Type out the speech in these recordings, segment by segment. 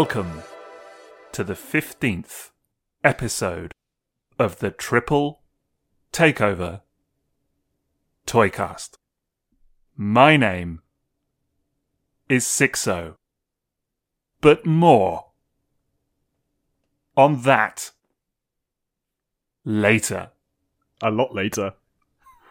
Welcome to the 15th episode of the Triple Takeover Toycast. My name is Sixo, but more on that later. A lot later.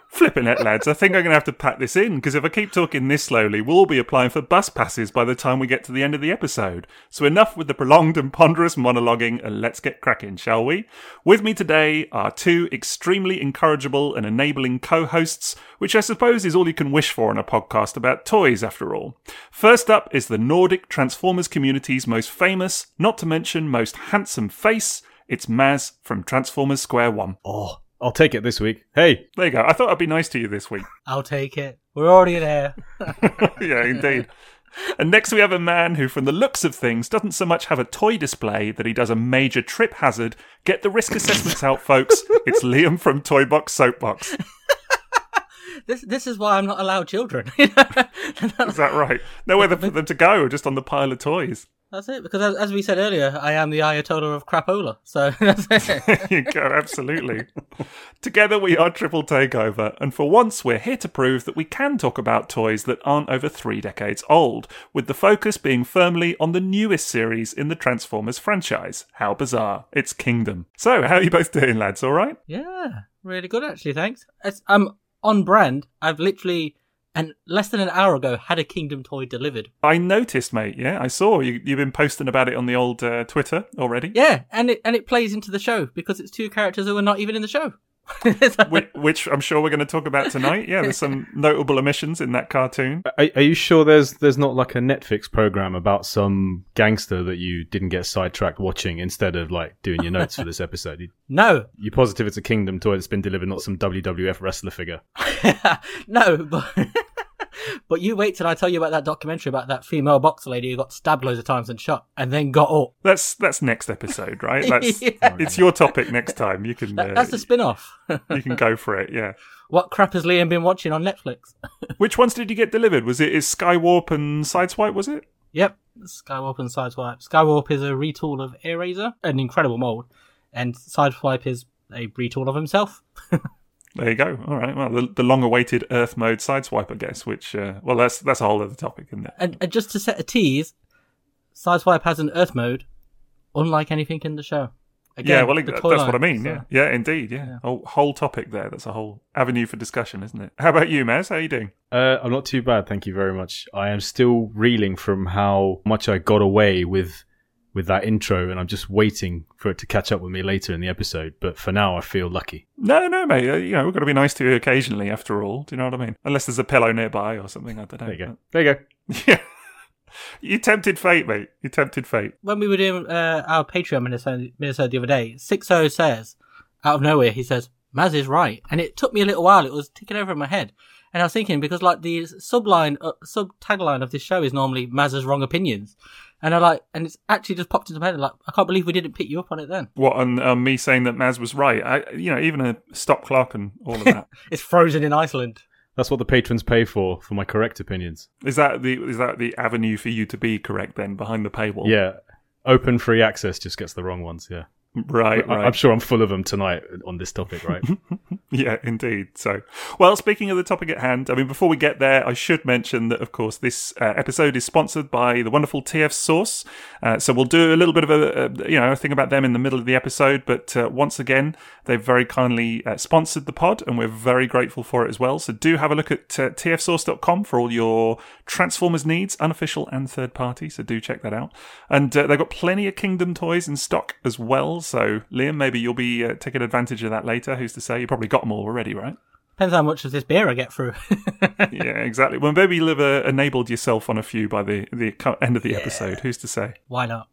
Flipping it, lads. I think I'm going to have to pack this in because if I keep talking this slowly, we'll all be applying for bus passes by the time we get to the end of the episode. So enough with the prolonged and ponderous monologuing and let's get cracking, shall we? With me today are two extremely incorrigible and enabling co-hosts, which I suppose is all you can wish for in a podcast about toys after all. First up is the Nordic Transformers community's most famous, not to mention most handsome face. It's Maz from Transformers Square One. Oh, I'll take it this week. Hey, There you go. I thought I'd be nice to you this week. I'll take it. We're already there. yeah, indeed. And next we have a man who, from the looks of things, doesn't so much have a toy display that he does a major trip hazard. Get the risk assessments out, folks. It's Liam from Toybox Soapbox. This this is why I'm not allowed children. Is that right? Nowhere for them to go, just on the pile of toys. That's it. Because as, as we said earlier, I am the Ayatollah of crapola. So that's it. There you go, absolutely. Together we are Triple Takeover, and for once we're here to prove that we can talk about toys that aren't over three decades old, with the focus being firmly on the newest series in the Transformers franchise. How bizarre. It's Kingdom. So, how are you both doing, lads? All right? yeah, really good actually. Thanks. It's, I'm on brand. I've literally and less than an hour ago had a Kingdom toy delivered. I noticed, mate. Yeah, I saw you. You've been posting about it on the old uh, Twitter already. Yeah, and it and it plays into the show because it's two characters who are not even in the show. Which, which I'm sure we're going to talk about tonight. Yeah, there's some notable omissions in that cartoon. are, are you sure there's there's not like a Netflix program about some gangster that you didn't get sidetracked watching instead of like doing your notes for this episode? You, no, You're positive it's a Kingdom toy that's been delivered, not some WWF wrestler figure? no, but but you wait till I tell you about that documentary about that female boxer lady who got stabbed loads of times and shot and then got up. That's that's next episode, right? That's Yeah. it's your topic next time. You can That- uh, That's the spin-off. you can go for it. Yeah. what crap has Liam been watching on Netflix? Which ones did you get delivered? Was it is Skywarp and Sideswipe? Was it? yep, Skywarp and Sideswipe. Skywarp is a retool of Eraser, an incredible mold, and Sideswipe is a retool of himself. There you go. All right. Well, the, the long-awaited Earth mode Sideswipe, I guess. Which uh, well, that's that's a whole other topic, isn't it? And, and just to set a tease, Sideswipe has an Earth mode, unlike anything in the show. yeah. Well, that's toy what I mean. so- Yeah. Yeah. Indeed. Yeah. Whole, whole topic there. That's a whole avenue for discussion, isn't it? How about you, Maz? How are you doing? Uh, I'm not too bad, thank you very much. I am still reeling from how much I got away with with that intro, and I'm just waiting for it to catch up with me later in the episode. But for now, I feel lucky. No, no, mate. Uh, you know, we've got to be nice to you occasionally, after all. Do you know what I mean? Unless there's a pillow nearby or something. I don't know. There you go. There you go. Yeah. You tempted fate, mate. You tempted fate. when we were doing uh, our Patreon Minnesota, Minnesota the other day, Sixo says, out of nowhere, he says, Maz is right. And it took me a little while. It was ticking over in my head. And I was thinking, because like the subline, uh, sub tagline of this show is normally Maz's wrong opinions. And I like, and it's actually just popped into my head. Like, I can't believe we didn't pick you up on it then. What on um, me saying that Maz was right? I, you know, even a stop clock and all of that. It's frozen in Iceland. That's what the patrons pay for for my correct opinions. is that the is that the avenue for you to be correct then behind the paywall? Yeah, open free access just gets the wrong ones. Yeah, right, I- right. I'm sure I'm full of them tonight on this topic. Right? Yeah, indeed. So, well, speaking of the topic at hand, I mean, before we get there, I should mention that, of course, this uh, episode is sponsored by the wonderful TF Source. Uh, so we'll do a little bit of a, a you know a thing about them in the middle of the episode. But uh, once again, they've very kindly uh, sponsored the pod, and we're very grateful for it as well. So do have a look at uh, tfsource.com for all your Transformers needs, unofficial and third party. So do check that out. And uh, they've got plenty of Kingdom toys in stock as well. So Liam, maybe you'll be uh, taking advantage of that later. Who's to say? You probably got them all already, right? Depends how much of this beer I get through. yeah, exactly. Well, maybe you'll have uh, enabled yourself on a few by the, the end of the episode. Who's to say? Why not?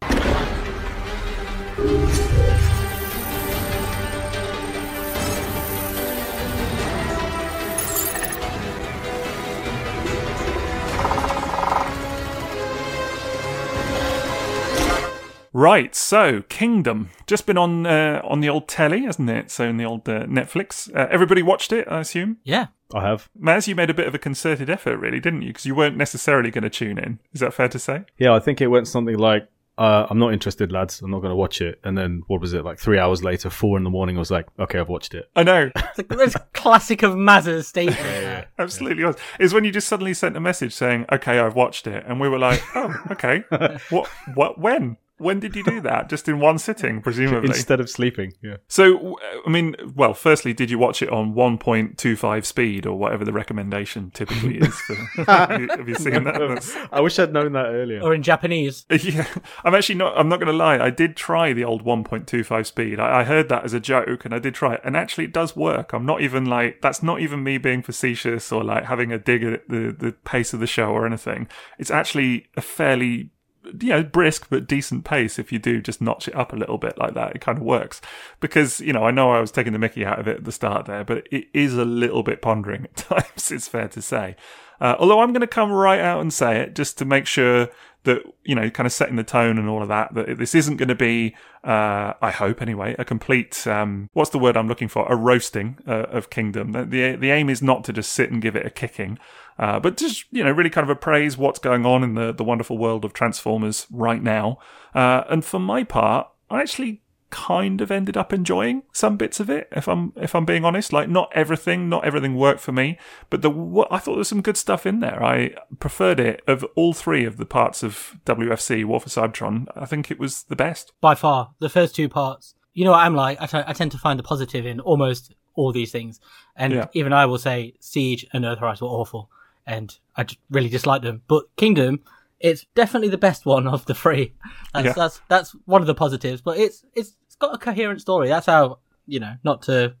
Right, so Kingdom just been on uh, on the old telly, hasn't it? So in the old uh, Netflix, uh, everybody watched it, I assume. Yeah. I have. Maz, you made a bit of a concerted effort, really, didn't you? Because you weren't necessarily going to tune in. Is that fair to say? Yeah, I think it went something like uh, I'm not interested, lads. I'm not going to watch it. And then what was it like three hours later, four in the morning? I was like, okay, I've watched it. I know. It's, like, it's classic of Maz's statement. Absolutely was. Is when you just suddenly sent a message saying, "Okay, I've watched it," and we were like, "Oh, okay. what? What? When? When did you do that? Just in one sitting, presumably." Instead of sleeping. Yeah. So, I mean, well, firstly, did you watch it on 1.25 speed or whatever the recommendation typically is? For, have, you, have you seen that? That's- I wish I'd known that earlier. Or in Japanese. yeah, I'm actually not. I'm not going to lie. I did try the old 1.25 speed. I, I heard that as a joke, and I did try it, and actually, it does work. I'm not even like that's not even me being facetious or like having a dig at the the pace of the show or anything. It's actually a fairly you know brisk but decent pace if you do just notch it up a little bit like that. It kind of works. Because you know i know i was taking the mickey out of it at the start there but it is a little bit pondering at times it's fair to say. Uh, although i'm going to come right out and say it just to make sure that you know kind of setting the tone and all of that that this isn't going to be uh, i hope anyway a complete um, what's the word i'm looking for? A roasting uh, of kingdom. The, the the aim is not to just sit and give it a kicking uh, but just you know really kind of appraise what's going on in the the wonderful world of transformers right now. Uh, and for my part i actually kind of ended up enjoying some bits of it if i'm if i'm being honest like not everything not everything worked for me but the what i thought there was some good stuff in there i preferred it of all three of the parts of wfc war for cybertron i think it was the best By far, the first two parts. You know what I'm like? I t- I tend to find the positive in almost all these things. And Yeah. even I will say Siege and Earthrise were awful. And I really disliked them. But Kingdom, it's definitely the best one of the three. That's, Yeah. that's, that's one of the positives. But it's, it's, it's got a coherent story. That's how, you know, not to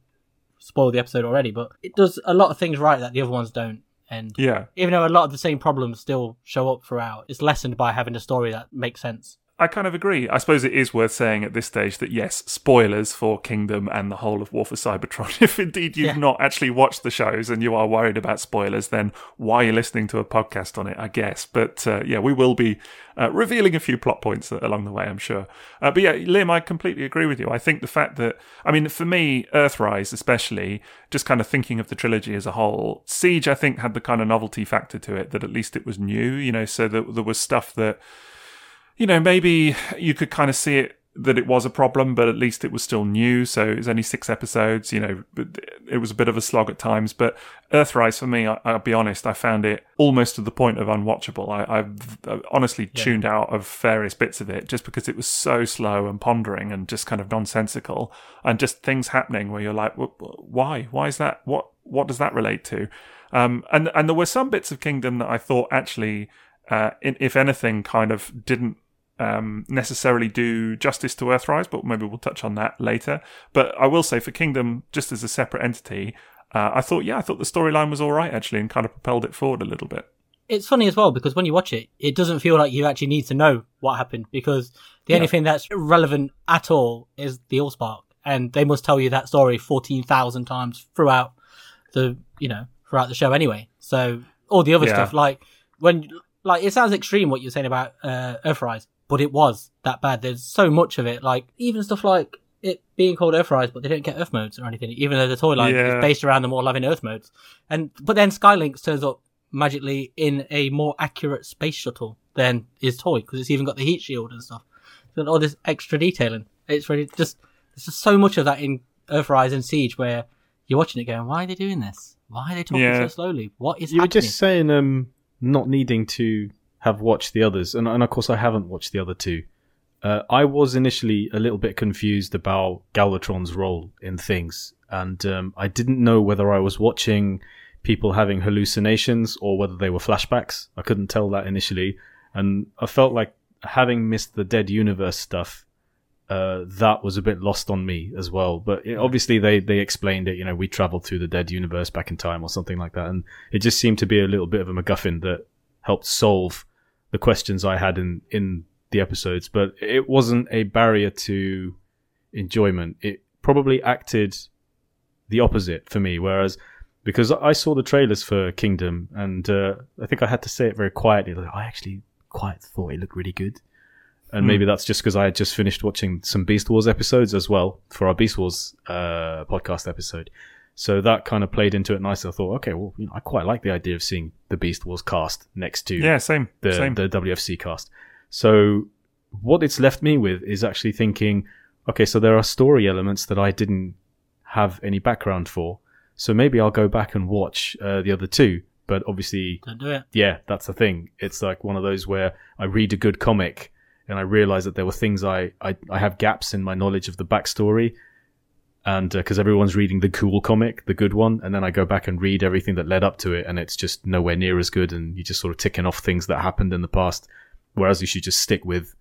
spoil the episode already, but it does a lot of things right that the other ones don't. And yeah even though a lot of the same problems still show up throughout, it's lessened by having a story that makes sense. I kind of agree. I suppose it is worth saying at this stage that yes, spoilers for Kingdom and the whole of War for Cybertron. If indeed you've Yeah. not actually watched the shows and you are worried about spoilers, then why are you listening to a podcast on it? I guess. But uh, yeah, we will be uh, revealing a few plot points along the way, I'm sure. Uh, but yeah, Liam, I completely agree with you. I think the fact that, I mean, for me, Earthrise especially, just kind of thinking of the trilogy as a whole, Siege, I think, had the kind of novelty factor to it that at least it was new, you know, so that there was stuff that you know, maybe you could kind of see it that it was a problem, but at least it was still new. So it was only six episodes. You know, but it was a bit of a slog at times. But Earthrise, for me, I, I'll be honest, I found it almost to the point of unwatchable. I, I've I've honestly tuned out of various bits of it just because it was so slow and pondering and just kind of nonsensical and just things happening where you're like, "Wh- wh- why? Why is that? What what does that relate to? Um, and and there were some bits of Kingdom that I thought actually, uh, in, if anything, kind of didn't um, necessarily do justice to Earthrise, but maybe we'll touch on that later. But I will say for Kingdom, just as a separate entity, uh, I thought, yeah, I thought the storyline was all right actually, and kind of propelled it forward a little bit. It's funny as well because when you watch it, it doesn't feel like you actually need to know what happened because the only thing that's relevant at all is the Allspark, and they must tell you that story fourteen thousand times throughout the you know throughout the show anyway. So all the other Yeah. stuff, like when like it sounds extreme what you're saying about uh, Earthrise, but it was that bad. There's so much of it, like even stuff like it being called Earthrise, but they don't get Earth modes or anything, even though the toy line Yeah. is based around them all having Earth modes. And but then Sky Lynx turns up magically in a more accurate space shuttle than his toy because it's even got the heat shield and stuff. It's all this extra detailing. It's really just there's just so much of that in Earthrise and Siege where you're watching it going, why are they doing this? Why are they talking Yeah. so slowly? What is it? You were just saying, um, not needing to have watched the others, and, and of course I haven't watched the other two. Uh, I was initially a little bit confused about Galvatron's role in things, and um, I didn't know whether I was watching people having hallucinations or whether they were flashbacks. I couldn't tell that initially, and I felt like having missed the Dead Universe stuff. Uh, that was a bit lost on me as well, but it, obviously they they explained it. You know, we traveled through the Dead Universe back in time or something like that, and it just seemed to be a little bit of a MacGuffin that helped solve the questions I had in in the episodes. But it wasn't a barrier to enjoyment. It probably acted the opposite for me. Whereas because I saw the trailers for Kingdom, and uh, I think I had to say it very quietly. Like I actually quite thought it looked really good. And maybe that's just because I had just finished watching some Beast Wars episodes as well for our Beast Wars uh, podcast episode. So that kind of played into it nicely. I thought, okay, well, you know, I quite like the idea of seeing the Beast Wars cast next to Yeah, same, the same. the WFC cast. So what it's left me with is actually thinking, okay, so there are story elements that I didn't have any background for. So maybe I'll go back and watch uh, the other two. But obviously, Don't do it. yeah, that's the thing. It's like one of those where I read a good comic and I realize that there were things I, I, I have gaps in my knowledge of the backstory. And uh, because everyone's reading the cool comic, the good one, and then I go back and read everything that led up to it, and it's just nowhere near as good. And you're just sort of ticking off things that happened in the past. Whereas you should just stick with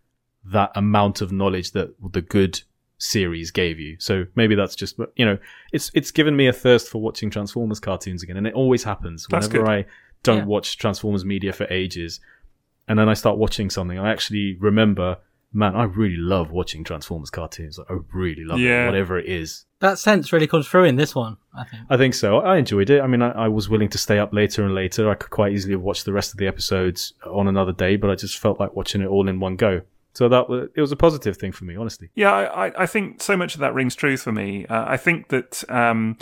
that amount of knowledge that the good series gave you. So maybe that's just, you know, it's it's given me a thirst for watching Transformers cartoons again, and it always happens That's whenever good. I don't Yeah. watch Transformers media for ages, and then I start watching something. I actually remember, man, I really love watching Transformers cartoons. Like, I really love Yeah. it, whatever it is. That sense really comes through in this one, I think. I think so. I enjoyed it. I mean, I, I was willing to stay up later and later. I could quite easily have watched the rest of the episodes on another day, but I just felt like watching it all in one go. So that was, it was a positive thing for me, honestly. Yeah, I, I- I think so much of that rings true for me. Uh, I think that um,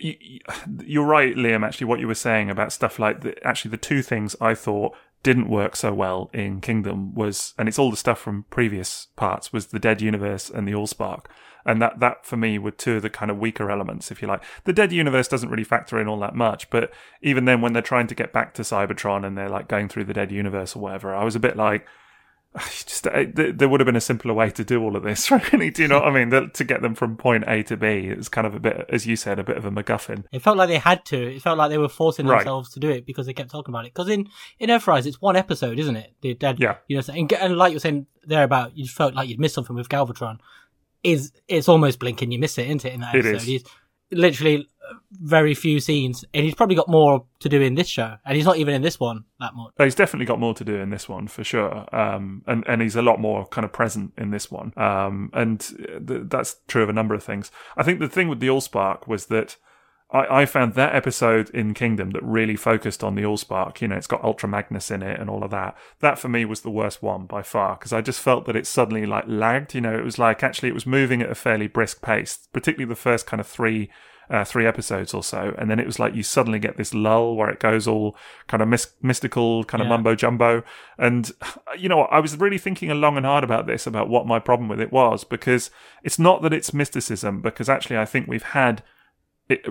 you, you're right, Liam. Actually, what you were saying about stuff like the, actually the two things I thought didn't work so well in Kingdom was, and it's all the stuff from previous parts, was the Dead Universe and the Allspark. And that, that for me were two of the kind of weaker elements, if you like. The Dead Universe doesn't really factor in all that much, but even then, when they're trying to get back to Cybertron and they're like going through the Dead Universe or whatever, I was a bit like, just uh, th- there would have been a simpler way to do all of this, really. Do you know what I mean? That, to get them from point A to B, it's kind of a bit, as you said, a bit of a MacGuffin. It felt like they had to. It felt like they were forcing Right. themselves to do it because they kept talking about it. Because in in Earthrise, it's one episode, isn't it? The dead, Yeah. You know, and, and like you're saying there about, you felt like you'd missed something with Galvatron. Is it's almost blinking, you miss it, isn't it? In that It episode, is. Literally uh, very few scenes, and he's probably got more to do in this show, and he's not even in this one that much. He's definitely got more to do in this one for sure, um, and and he's a lot more kind of present in this one, um, and th- that's true of a number of things. I think the thing with the Allspark was that I, I found that episode in Kingdom that really focused on the Allspark. You know, it's got Ultra Magnus in it and all of that. That for me was the worst one by far because I just felt that it suddenly like lagged. You know, it was like actually it was moving at a fairly brisk pace, particularly the first kind of three uh, three episodes or so, and then it was like you suddenly get this lull where it goes all kind of mys- mystical, kind of Yeah. mumbo jumbo. And you know, I was really thinking long and hard about this, about what my problem with it was, because it's not that it's mysticism, because actually I think we've had it,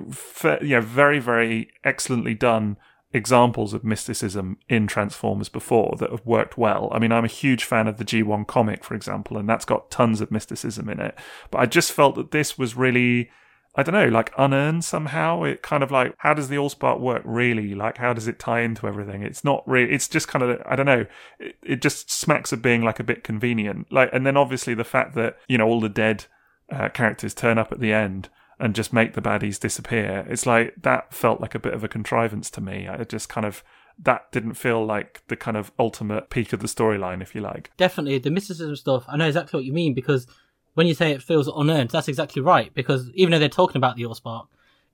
you know, very very excellently done examples of mysticism in Transformers before that have worked well. I mean, I'm a huge fan of the G1 comic, for example, and that's got tons of mysticism in it. But I just felt that this was really I don't know, like unearned somehow. It kind of like, how does the Allspark work really? Like, how does it tie into everything? It's not really, it's just kind of, I don't know, it, it just smacks of being like a bit convenient. Like, and then obviously the fact that, you know, all the dead uh, characters turn up at the end and just make the baddies disappear. It's like, that felt like a bit of a contrivance to me. I just kind of, that didn't feel like the kind of ultimate peak of the storyline, if you like. definitely the mysticism stuff. I know exactly what you mean because when you say it feels unearned, that's exactly right. Because even though they're talking about the Allspark,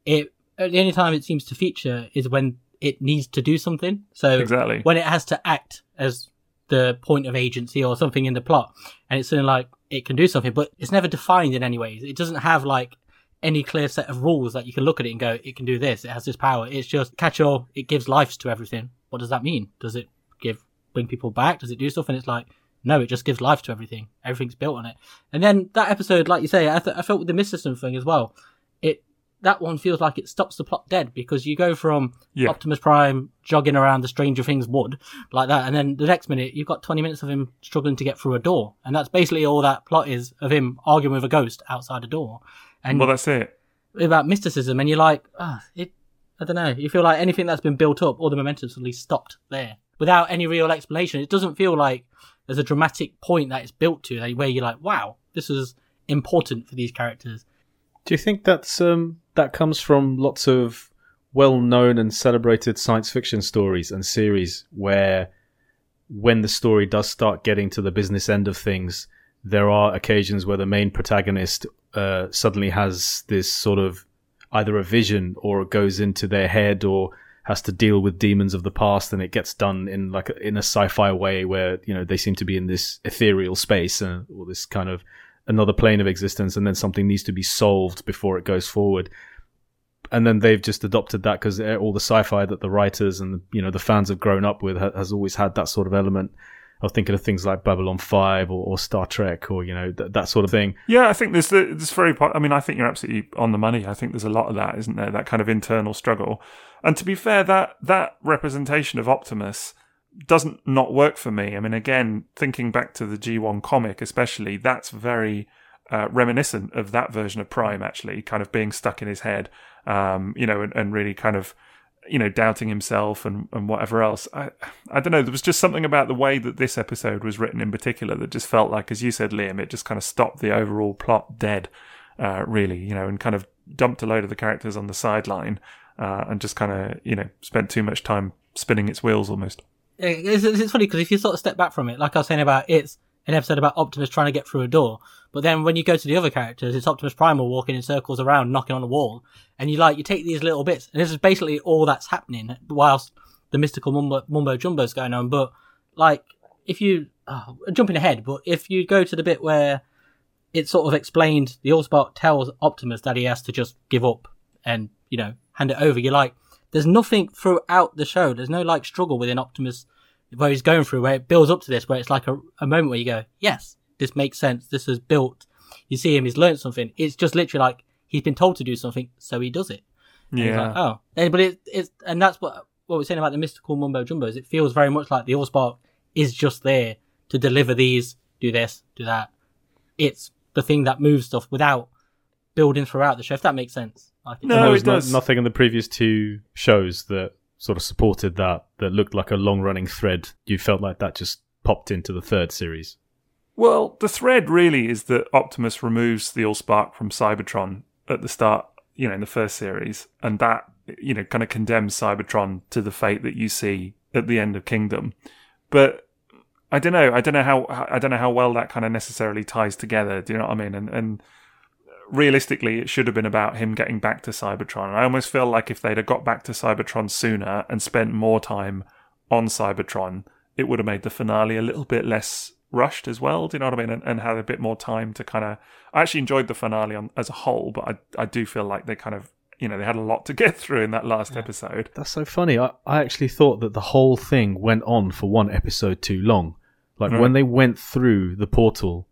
it the only time it seems to feature is when it needs to do something. So Exactly. when it has to act as the point of agency or something in the plot, and it's something like it can do something, but it's never defined in any ways. It doesn't have like any clear set of rules that you can look at it and go, it can do this, it has this power. It's just catch all, it gives life to everything. What does that mean? Does it give bring people back? Does it do stuff? And it's like, no, it just gives life to everything. Everything's built on it. And then that episode, like you say, I, th- I felt with the mysticism thing as well. It that one feels like it stops the plot dead because you go from Yeah. Optimus Prime jogging around the Stranger Things wood like that, and then the next minute you've got 20 minutes of him struggling to get through a door, and that's basically all that plot is of him arguing with a ghost outside a door, and Well, that's it. about mysticism, and you're like, ah, it. I don't know. You feel like anything that's been built up, all the momentum suddenly stopped there without any real explanation. It doesn't feel like there's a dramatic point that it's built to like, where you're like, wow, this is important for these characters. Do you think that's um, that comes from lots of well-known and celebrated science fiction stories and series where, when the story does start getting to the business end of things, there are occasions where the main protagonist uh, suddenly has this sort of either a vision or it goes into their head or has to deal with demons of the past and it gets done in like a, in a sci-fi way where you know they seem to be in this ethereal space uh, or this kind of another plane of existence and then something needs to be solved before it goes forward. And then they've just adopted that because all the sci-fi that the writers and you know the fans have grown up with ha- has always had that sort of element I was thinking of things like Babylon 5 or, or Star Trek or, you know, th- that sort of thing. Yeah, I think there's there's very. I mean, I think you're absolutely on the money. I think there's a lot of that, isn't there? That kind of internal struggle. And to be fair, that that representation of Optimus doesn't not work for me. I mean, again, thinking back to the G1 comic, especially, that's very uh, reminiscent of that version of Prime. Actually, kind of being stuck in his head, um, you know, and, and really kind of you know, doubting himself and, and whatever else. I I don't know. There was just something about the way that this episode was written in particular that just felt like, as you said, Liam, it just kind of stopped the overall plot dead, uh, really, you know, and kind of dumped a load of the characters on the sideline uh, and just kind of, you know, spent too much time spinning its wheels almost. It's, it's funny because if you sort of step back from it, like I was saying about it's an episode about Optimus trying to get through a door, but then when you go to the other characters, it's Optimus Primal walking in circles around, knocking on the wall, and you like you take these little bits, and this is basically all that's happening whilst the mystical mumbo, mumbo jumbo is going on. But like if you oh, jumping ahead, but if you go to the bit where it's sort of explained, the Allspark tells Optimus that he has to just give up and you know hand it over. You're like, there's nothing throughout the show. There's no like struggle within Optimus where he's going through, where it builds up to this, where it's like a, a moment where you go, yes, this makes sense. This is built. You see him, he's learned something. It's just literally like he's been told to do something, so he does it. And Yeah. like, oh, And- but it, it's and that's what what we're saying about the mystical mumbo jumbos. It feels very much like the Allspark is just there to deliver these, do this, do that. It's the thing that moves stuff without building throughout the show. If that makes sense. Like, it's- No, there was it no- does. nothing in the previous two shows that sort of supported that, that looked like a long running thread. You felt like that just popped into the third series. Well, the thread really is that Optimus removes the Allspark from Cybertron at the start, you know, in the first series, and that, you know, kind of condemns Cybertron to the fate that you see at the end of Kingdom. But I don't know. I don't know how. I don't know how well that kind of necessarily ties together. Do you know what I mean? And and realistically, it should have been about him getting back to Cybertron. And I almost feel like if they'd have got back to Cybertron sooner and spent more time on Cybertron, it would have made the finale a little bit less rushed as well. Do you know what I mean? And, and had a bit more time to kind of. I actually enjoyed the finale on, as a whole, but I I do feel like they kind of you know they had a lot to get through in that last episode. That's so funny. I, I actually thought that the whole thing went on for one episode too long. Like Right. when they went through the portal,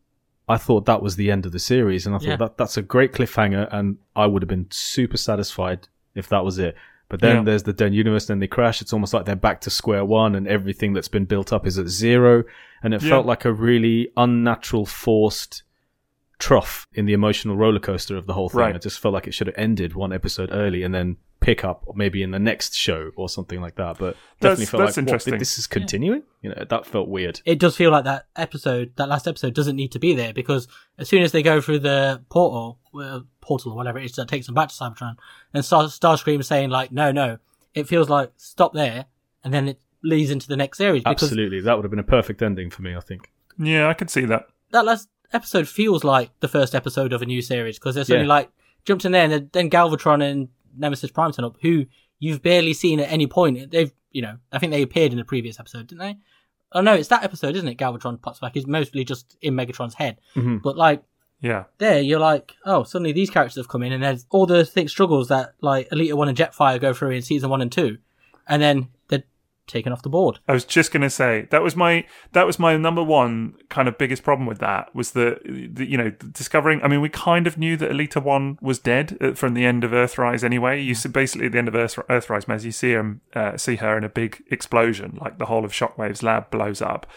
I thought that was the end of the series, and I thought Yeah. that that's a great cliffhanger, and I would have been super satisfied if that was it. But then Yeah. there's the Dead Universe, and then they crash. It's almost like they're back to square one, and everything that's been built up is at zero. And it Yeah. felt like a really unnatural, forced trough in the emotional roller coaster of the whole thing. Right. It just felt like it should have ended one episode early and then pick up maybe in the next show or something like that. But definitely That's- felt that's like interesting. this is continuing. You know, that felt weird. it does feel like that episode, that last episode, doesn't need to be there because as soon as they go through the portal, uh, portal or whatever it is that takes them back to Cybertron, and Star Starscream saying like, no, no, it feels like stop there, and then it leads into the next series because Absolutely, that would have been a perfect ending for me. I think. Yeah, I could see that. that last episode feels like the first episode of a new series because there's only Yeah. like jumped in there and then- Galvatron and Nemesis Prime turn up, who you've barely seen at any point. They've, you know, I think they appeared in the previous episode, didn't they? Oh no, it's that episode, isn't it? Galvatron pops back. He's mostly just in Megatron's head, Mhm. but like Yeah. there, you're like, oh, suddenly these characters have come in, and there's all the thick struggles that like Elita One and Jetfire go through in season one and two, and then taken off the board. I was just gonna say that was my that was my number one kind of biggest problem with that was the, the you know discovering. I mean, we kind of knew that Elita One was dead uh, from the end of Earthrise anyway. You see, basically at the end of Earth, Earthrise, Maz, you see him uh, see her in a big explosion, like the whole of Shockwave's lab blows up.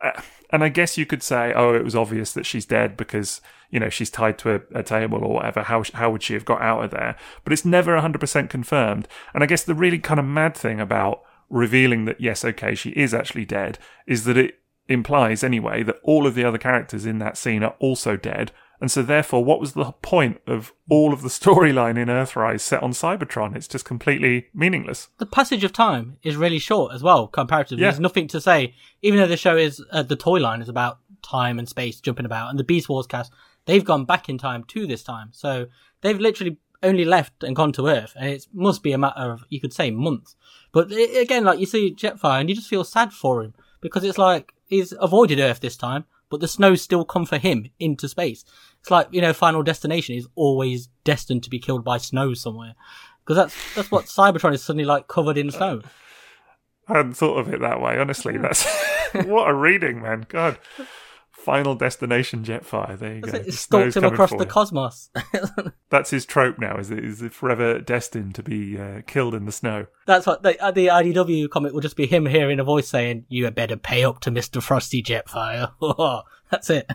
Uh, and I guess you could say, oh, it was obvious that she's dead because you know she's tied to a, a table or whatever. How how would she have got out of there? But it's never hundred percent confirmed. And I guess the really kind of mad thing about revealing that yes, okay, she is actually dead is that it implies anyway that all of the other characters in that scene are also dead. And so therefore, what was the point of all of the storyline in Earthrise set on Cybertron? It's just completely meaningless. the passage of time is really short as well, comparatively. Yeah. There's nothing to say, even though the show is, uh, the toy line is about time and space jumping about, and the Beast Wars cast, they've gone back in time to this time. So they've literally only left and gone to Earth, and it must be a matter of, you could say, months. But again, like you see Jetfire, and you just feel sad for him, because it's like, he's avoided Earth this time, but the snow's still come for him into space. It's like, you know, Final Destination is always destined to be killed by snow somewhere. Because that's, that's what Cybertron is suddenly like covered in snow. I hadn't thought of it that way. Honestly, that's what a reading, man! God, Final Destination Jetfire. There you go. It stalked him across the you. cosmos. That's his trope now. Is it? Is it forever destined to be uh, killed in the snow? That's what the, the IDW comic will just be him hearing a voice saying, "You had better pay up to Mister Frosty Jetfire." That's it.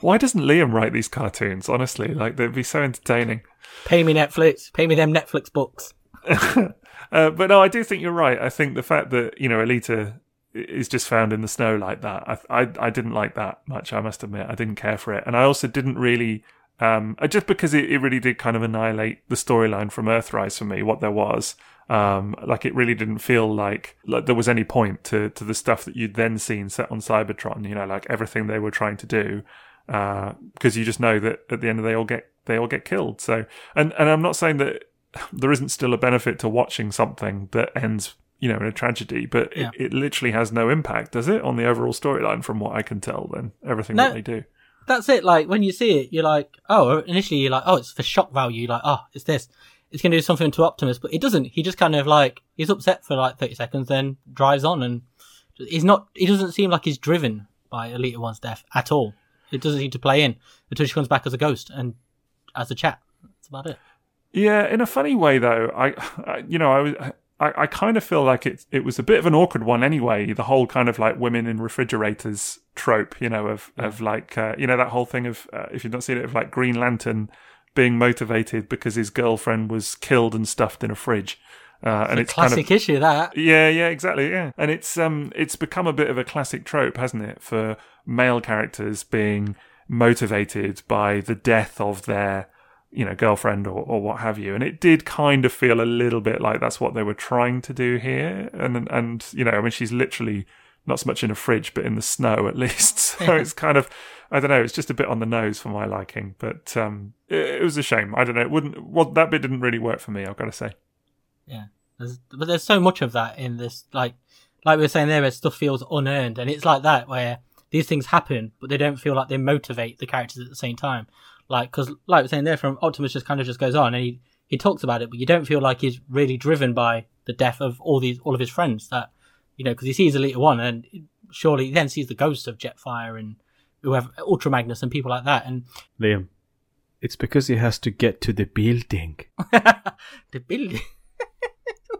Why doesn't Liam write these cartoons? Honestly, like they'd be so entertaining. Pay me Netflix. Pay me them Netflix books. Uh, but no, I do think you're right. I think the fact that you know Elita is just found in the snow like that, I I, I didn't like that much. I must admit, I didn't care for it, and I also didn't really. Um, uh, just because it, it really did kind of annihilate the storyline from Earthrise for me, what there was. Um, like it really didn't feel like like there was any point to to the stuff that you'd then seen set on Cybertron. You know, like everything they were trying to do, because you just know that at the end they all get they all get killed. So, and and I'm not saying that there isn't still a benefit to watching something that ends, you know, in a tragedy, but Yeah. it, it literally has no impact, does it, on the overall storyline? From what I can tell, then everything No. that they do. That's it. Like when you see it, you're like, oh, initially you're like, oh, it's for shock value. You're like, oh, it's this. It's going to do something to Optimus, but it doesn't. He just kind of like he's upset for like 30 seconds, then drives on, and he's not. He doesn't seem like he's driven by Elita One's death at all. It doesn't seem to play in until she comes back as a ghost and as a chat. That's about it. Yeah, in a funny way though. I, I you know, I was. I, I kind of feel like it it was a bit of an awkward one anyway. The whole kind of like women in refrigerators trope, you know, of of like uh, you know that whole thing of uh, if you've not seen it of like Green Lantern being motivated because his girlfriend was killed and stuffed in a fridge, uh, and A it's kind of classic issue that. yeah, yeah, exactly, yeah. And it's um it's become a bit of a classic trope, hasn't it, for male characters being motivated by the death of their you know girlfriend or, or what have you. And it did kind of feel a little bit like that's what they were trying to do here. And and you know i mean she's literally not so much in a fridge but in the snow at least. So it's kind of i don't know it's just a bit on the nose for my liking. But um it, it was a shame. I don't know. It wouldn't well that bit didn't really work for me i've got to say. Yeah, there's, but there's so much of that in this. Like, like we were saying there, where stuff feels unearned, and it's like that where these things happen, but they don't feel like they motivate the characters at the same time. Like, because like we were saying there, from Optimus just kind of just goes on, and he he talks about it, but you don't feel like he's really driven by the death of all these all of his friends. That you know, because he sees Elita One, and surely he then sees the ghost of Jetfire and whoever Ultra Magnus and people like that, and Liam, it's because he has to get to the building. the building.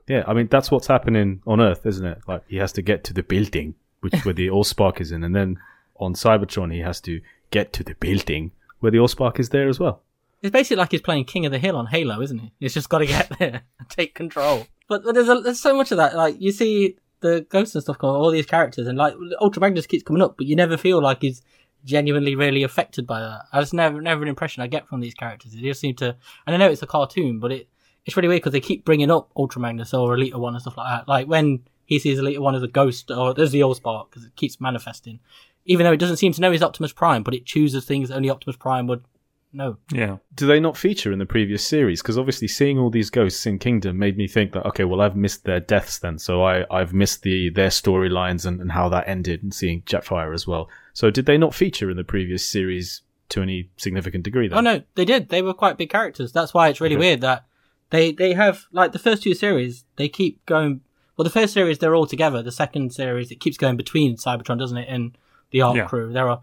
Yeah, I mean that's what's happening on Earth, isn't it? Like he has to get to the building, which where the Allspark is in, and then on Cybertron he has to get to the building where the Allspark is there as well. It's basically like he's playing King of the Hill on Halo, isn't he? He's just got to get there and take control. But, there's a, there's so much of that. Like you see the ghosts and stuff, all these characters, and like Ultra Magnus keeps coming up, but you never feel like he's genuinely really affected by that. That's never never an impression I get from these characters. They just seem to, and I know it's a cartoon, but it it's really weird because they keep bringing up Ultra Magnus or Elita One and stuff like that. Like when he sees Elita One as a ghost, or there's the Allspark because it keeps manifesting. Even though it doesn't seem to know he's Optimus Prime, but it chooses things only Optimus Prime would know. yeah Do they not feature in the previous series? Because obviously seeing all these ghosts in Kingdom made me think that okay, well I've missed their deaths then, so I I've missed the their storylines and, and how that ended, and seeing Jetfire as well. So did they not feature in the previous series to any significant degree? Then? Oh no, they did. They were quite big characters. That's why it's really Okay. weird that they they have like the first two series. They keep going. Well, the first series they're all together. The second series it keeps going between Cybertron, doesn't it? And the Ark Yeah. crew. There are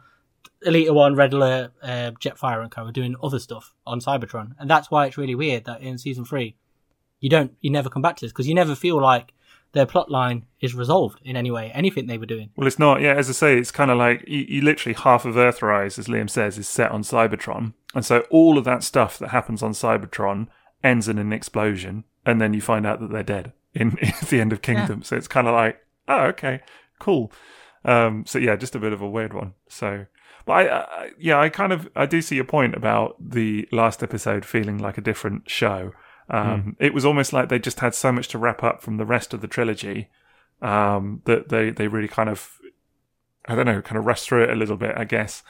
Elita One, Red Alert, uh, Jetfire, and Co. are doing other stuff on Cybertron, and that's why it's really weird that in season three, you don't you never come back to this because you never feel like their plot line is resolved in any way. Anything they were doing. Well, it's not. Yeah, as I say, it's kind of like you, you literally half of Earthrise, as Liam says, is set on Cybertron, and so all of that stuff that happens on Cybertron ends in an explosion, and then you find out that they're dead in, at the end of Kingdom. So it's kind of like, oh, okay, cool. Um, so yeah, just a bit of a weird one. So, but I, I, yeah, I kind of I do see your point about the last episode feeling like a different show. Um, It was almost like they just had so much to wrap up from the rest of the trilogy um, that they they really kind of I don't know, kind of rushed through it a little bit, I guess,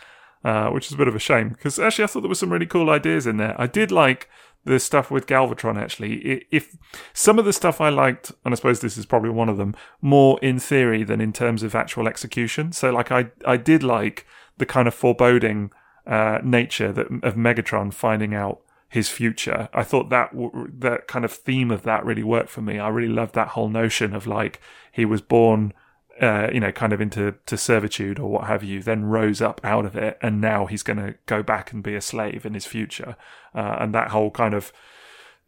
uh, which is a bit of a shame because actually I thought there were some really cool ideas in there. I did like the stuff with Galvatron. Actually, if some of the stuff I liked, and I suppose this is probably one of them, more in theory than in terms of actual execution. So, like, I I did like the kind of foreboding uh, nature that of Megatron finding out his future. I thought that that kind of theme of that really worked for me. I really loved that whole notion of like he was born uh, you know, kind of into to servitude or what have you, then rose up out of it, and now he's going to go back and be a slave in his future, uh, and that whole kind of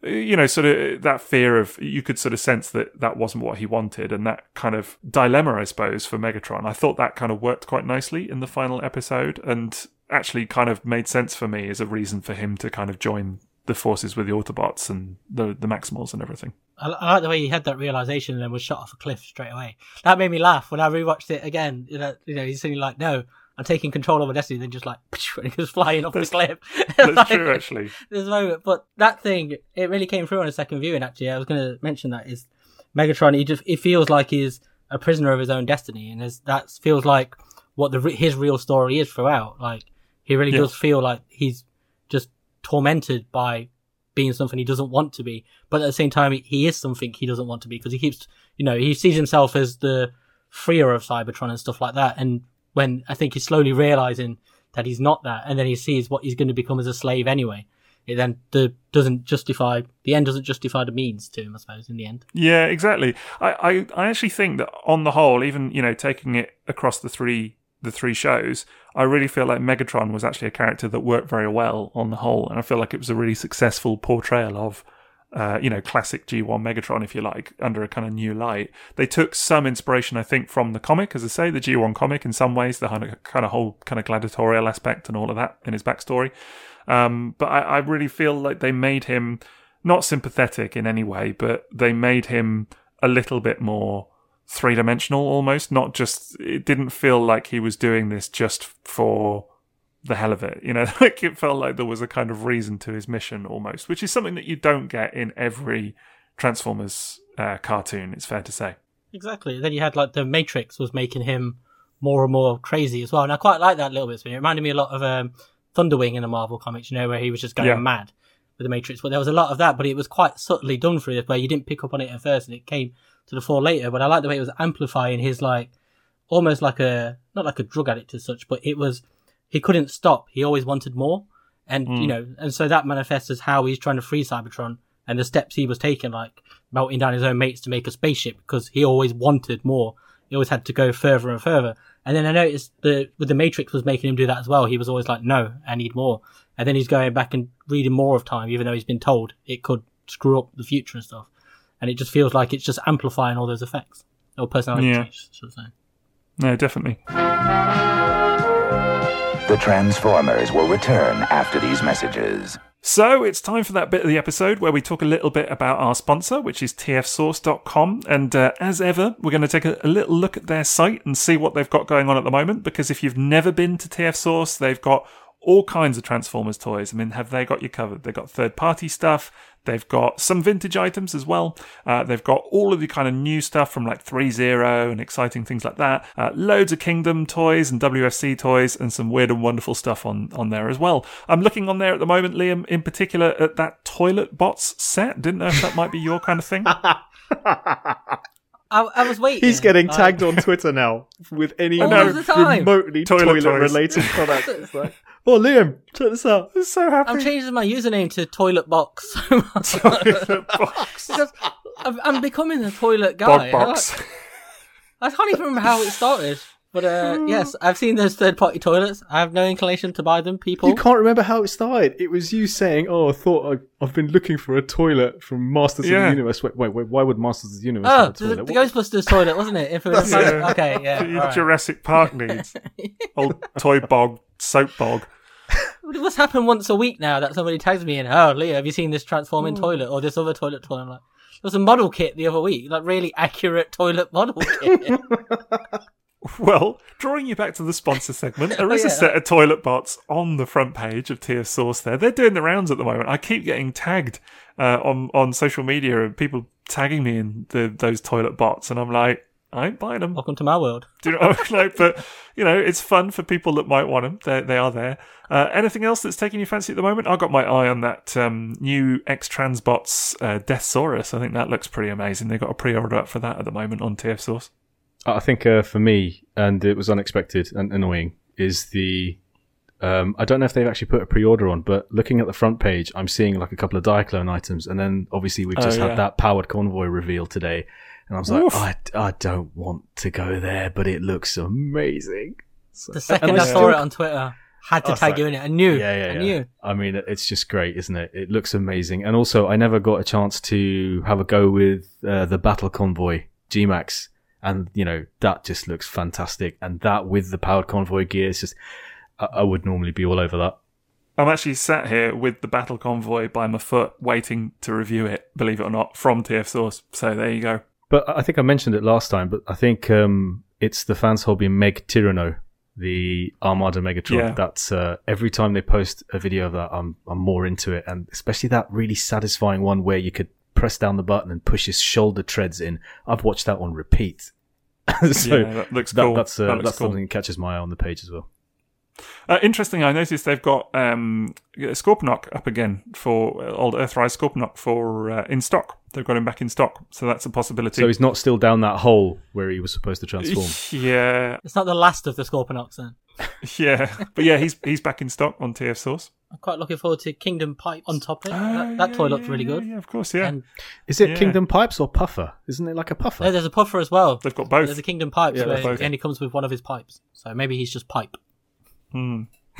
you know, sort of that fear of you could sort of sense that that wasn't what he wanted, and that kind of dilemma, I suppose, for Megatron. I thought that kind of worked quite nicely in the final episode, and actually kind of made sense for me as a reason for him to kind of join the forces with the Autobots and the the Maximals and everything. I, I like the way he had that realization and then was shot off a cliff straight away. That made me laugh when I rewatched it again. You know, you know he's suddenly like, "No, I'm taking control of my destiny." Then just like, and he goes flying off That's- the cliff. That's Like, true, actually. There's a moment, but that thing it really came through on a second viewing. Actually, I was going to mention that is Megatron. He just it feels like he's a prisoner of his own destiny, and that feels like what the his real story is throughout. Like he really Yeah. does feel like he's just tormented by being something he doesn't want to be, but at the same time, he, is something he doesn't want to be because he keeps, you know, he sees himself as the freer of Cybertron and stuff like that. And when I think he's slowly realizing that he's not that, and then he sees what he's going to become as a slave anyway, it then the, doesn't justify the end doesn't justify the means to him. I suppose in the end. Yeah, exactly. I, I, I actually think that on the whole, even you know, taking it across the three the three shows, I really feel like Megatron was actually a character that worked very well on the whole, and I feel like it was a really successful portrayal of. Uh, you know, classic G1 Megatron, if you like, under a kind of new light. They took some inspiration, I think, from the comic, as I say, the G1 comic in some ways, the kind of, whole kind of gladiatorial aspect and all of that in his backstory. Um, but I, I really feel like they made him not sympathetic in any way, but they made him a little bit more three dimensional almost. Not just, it didn't feel like he was doing this just for the hell of it. You know, like it felt like there was a kind of reason to his mission almost, which is something that you don't get in every Transformers uh, cartoon, it's fair to say. Exactly. Then you had like the Matrix was making him more and more crazy as well, and I quite like that little bit. It reminded me a lot of um, Thunderwing in the Marvel comics, you know, where he was just going Yeah. mad with the Matrix. But there was a lot of that, but it was quite subtly done through this, where you didn't pick up on it at first, and it came to the fore later. But I like the way it was amplifying his like almost like a not like a drug addict as such, but it was he couldn't stop. He always wanted more, and you hmm. know, and so that manifests as how he's trying to free Cybertron and the steps he was taking, like melting down his own mates to make a spaceship because he always wanted more. He always had to go further and further. And then I noticed the with the Matrix was making him do that as well. He was always like, "No, I need more." And then he's going back and reading more of time, even though he's been told it could screw up the future and stuff. And it just feels like it's just amplifying all those effects or personality Yeah. change, should I say. No, definitely. The Transformers will return after these messages. So it's time for that bit of the episode where we talk a little bit about our sponsor, which is tfsource.com. And uh, as ever, we're going to take a, a little look at their site and see what they've got going on at the moment. Because if you've never been to TF Source, they've got all kinds of Transformers toys. I mean, have they got you covered? They've got third party stuff. They've got some vintage items as well. Uh, they've got all of the kind of new stuff from like 3.0 and exciting things like that. Uh, loads of Kingdom toys and WFC toys and some weird and wonderful stuff on, on there as well. I'm looking on there at the moment, Liam, in particular at that Toilet Bots set. Didn't know if that might be your kind of thing. I, I was waiting. He's getting like- tagged on Twitter now with any All of the time. remotely Toilet toilet, toys. related products. It's like, oh, Liam, check this out. I'm so happy. I'm changing my username to Toilet Box so much Toilet Box. because I'm, I'm becoming a toilet guy. Bog Box. like- I can't even remember how it started. But uh, hmm. yes, I've seen those third party toilets. I have no inclination to buy them, people. You can't remember how it started. It was you saying, "Oh, I thought I, I've been looking for a toilet from Masters Yeah. of the Universe." Wait, wait, wait, why would Masters of the Universe Oh, have a the, toilet? the What- Ghostbusters toilet, wasn't it? If it was Yeah. Okay, yeah. Your all right. Jurassic Park needs. Old toy bog, soap bog. It must happen once a week now that somebody tags me in, oh, Leo, have you seen this transforming hmm. toilet or this other toilet toilet? I'm like, there was a model kit the other week, like really accurate toilet model kit. Well, drawing you back to the sponsor segment, there is Oh, a yeah. set of toilet bots on the front page of TF Source there. They're doing the rounds at the moment. I keep getting tagged uh, on, on social media and people tagging me in the, those toilet bots, and I'm like, I ain't buying them. Welcome to my world. Do you know what I mean? Like, but, you know, it's fun for people that might want them. They, they are there. Uh, anything else that's taking your fancy at the moment? I've got my eye on that um, new X Transbots uh, Deathsaurus. I think that looks pretty amazing. They've got a pre order up for that at the moment on TF Source. I think uh, for me, and it was unexpected and annoying, is the. Um, I don't know if they've actually put a pre-order on, but looking at the front page, I'm seeing like a couple of Diaclone items, and then obviously we've Oh, just yeah. had that powered convoy reveal today, and I was like, I, I don't want to go there, but it looks amazing. So- The second I, I saw still- it on Twitter, had to was tag like- you in it. I knew. Yeah, yeah, I yeah. knew. I mean, it's just great, isn't it? It looks amazing. And also, I never got a chance to have a go with uh, the Battle Convoy G-Max. And, you know, that just looks fantastic. And that with the powered convoy gear, it's just, I, I would normally be all over that. I'm actually sat here with the battle convoy by my foot, waiting to review it. Believe it or not, from TF Source. So there you go. But I think I mentioned it last time, but I think um, it's the fans hobby Meg Tyranno, the Armada Megatron. Yeah. That's uh, every time they post a video of that, I'm I'm more into it, and especially that really satisfying one where you could press down the button and push his shoulder treads in. I've watched that one repeat. so yeah, that looks that- cool. that's uh, that that's cool. something that catches my eye on the page as well. Uh, interesting. I noticed they've got um, Scorponok up again for uh, old Earthrise Scorponok for uh, in stock. They've got him back in stock, so that's a possibility. So he's not still down that hole where he was supposed to transform. yeah, It's not the last of the Scorponoks then. yeah, but yeah, he's he's back in stock on TF Source. I'm quite looking forward to Kingdom Pipe on top of it. Uh, that, that toy yeah, looked yeah, really good. Yeah, of course, yeah. And Is it Yeah. Kingdom Pipes or Puffer? Isn't it like a Puffer? no, there's a puffer as well. They've got both. There's a Kingdom Pipes Yeah, where both. he comes with one of his pipes. So maybe he's just pipe. Hmm.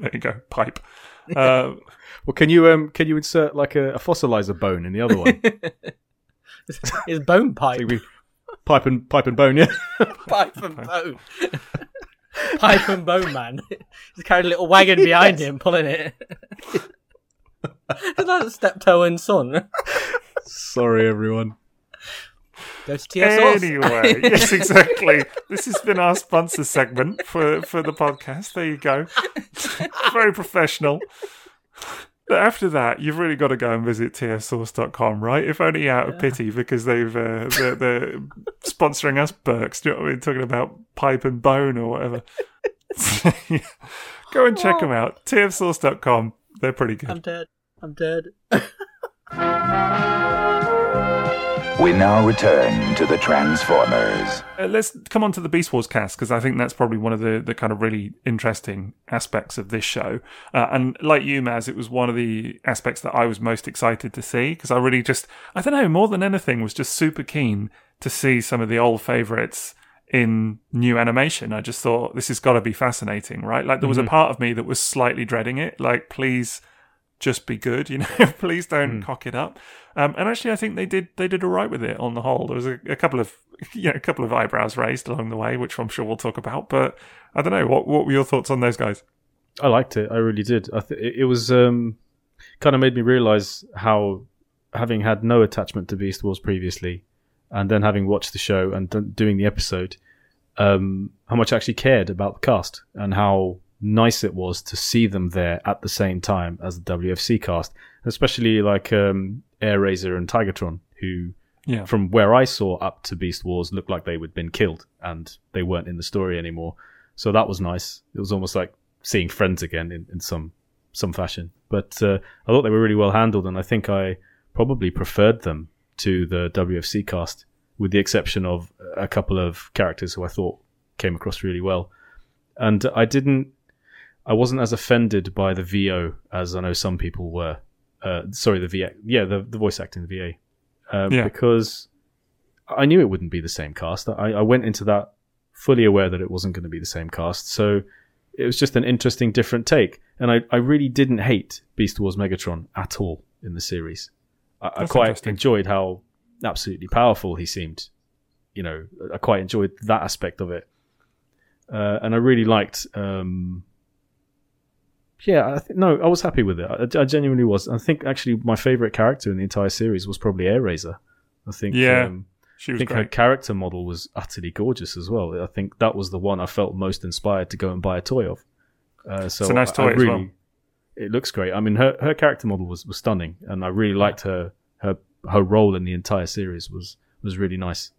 there you go, pipe. Uh, Well, can you um can you insert like a, a fossilizer bone in the other one? His bone pipe. Think we- pipe and pipe and bone, yeah. pipe and bone. pipe and bone man. He's carrying a little wagon behind him, pulling it. It's like Steptoe and Son. Sorry, everyone. Go to anyway, yes, exactly. This has been our sponsor segment for for the podcast. There you go. Very professional. But after that, you've really got to go and visit tfsource.com, right? If only out of pity because they've uh, they're, they're sponsoring us, Burks. Do you know what I mean? Talking about pipe and bone or whatever. go and check them out. tfsource.com. They're pretty good. I'm dead. I'm dead. We now return to the Transformers. Uh, let's come on to the Beast Wars cast because I think that's probably one of the, the kind of really interesting aspects of this show. Uh, and like you, Maz, it was one of the aspects that I was most excited to see because I really just, I don't know, more than anything, was just super keen to see some of the old favorites in new animation. I just thought this has got to be fascinating, right? Like there was a part of me that was slightly dreading it. Like, please just be good, you know. Please don't cock it up. Um, and actually, I think they did they did all right with it on the whole. There was a, a couple of you know a couple of eyebrows raised along the way, which I'm sure we'll talk about. But I don't know what what were your thoughts on those guys? I liked it. I really did. I th- it was um, kind of made me realize how, having had no attachment to Beast Wars previously, and then having watched the show and done doing the episode, um, how much I actually cared about the cast and how nice it was to see them there at the same time as the WFC cast, especially like um, Airazor and Tigertron, who Yeah, from where I saw up to Beast Wars looked like they had been killed and they weren't in the story anymore. So that was nice. It was almost like seeing friends again in, in some some fashion. But uh, I thought they were really well handled, and I think I probably preferred them to the WFC cast, with the exception of a couple of characters who I thought came across really well. And I didn't, I wasn't as offended by the VO as I know some people were. Uh, sorry, the VA, yeah, the, the voice acting, the VA um, Yeah. because I knew it wouldn't be the same cast. I, I went into that fully aware that it wasn't going to be the same cast. So it was just an interesting, different take. And I, I really didn't hate Beast Wars Megatron at all in the series. I, I quite enjoyed how absolutely powerful he seemed. You know, I quite enjoyed that aspect of it. Uh, and I really liked. Um, yeah, I th- no, I was happy with it. I, I genuinely was. I think actually my favorite character in the entire series was probably Airazor. I think. Yeah, um, she I was think her character model was utterly gorgeous as well. I think that was the one I felt most inspired to go and buy a toy of. Uh, so It's a nice I- I toy as really, well. It looks great. I mean, her her character model was, was stunning, and I really liked her her her role in the entire series was was really nice.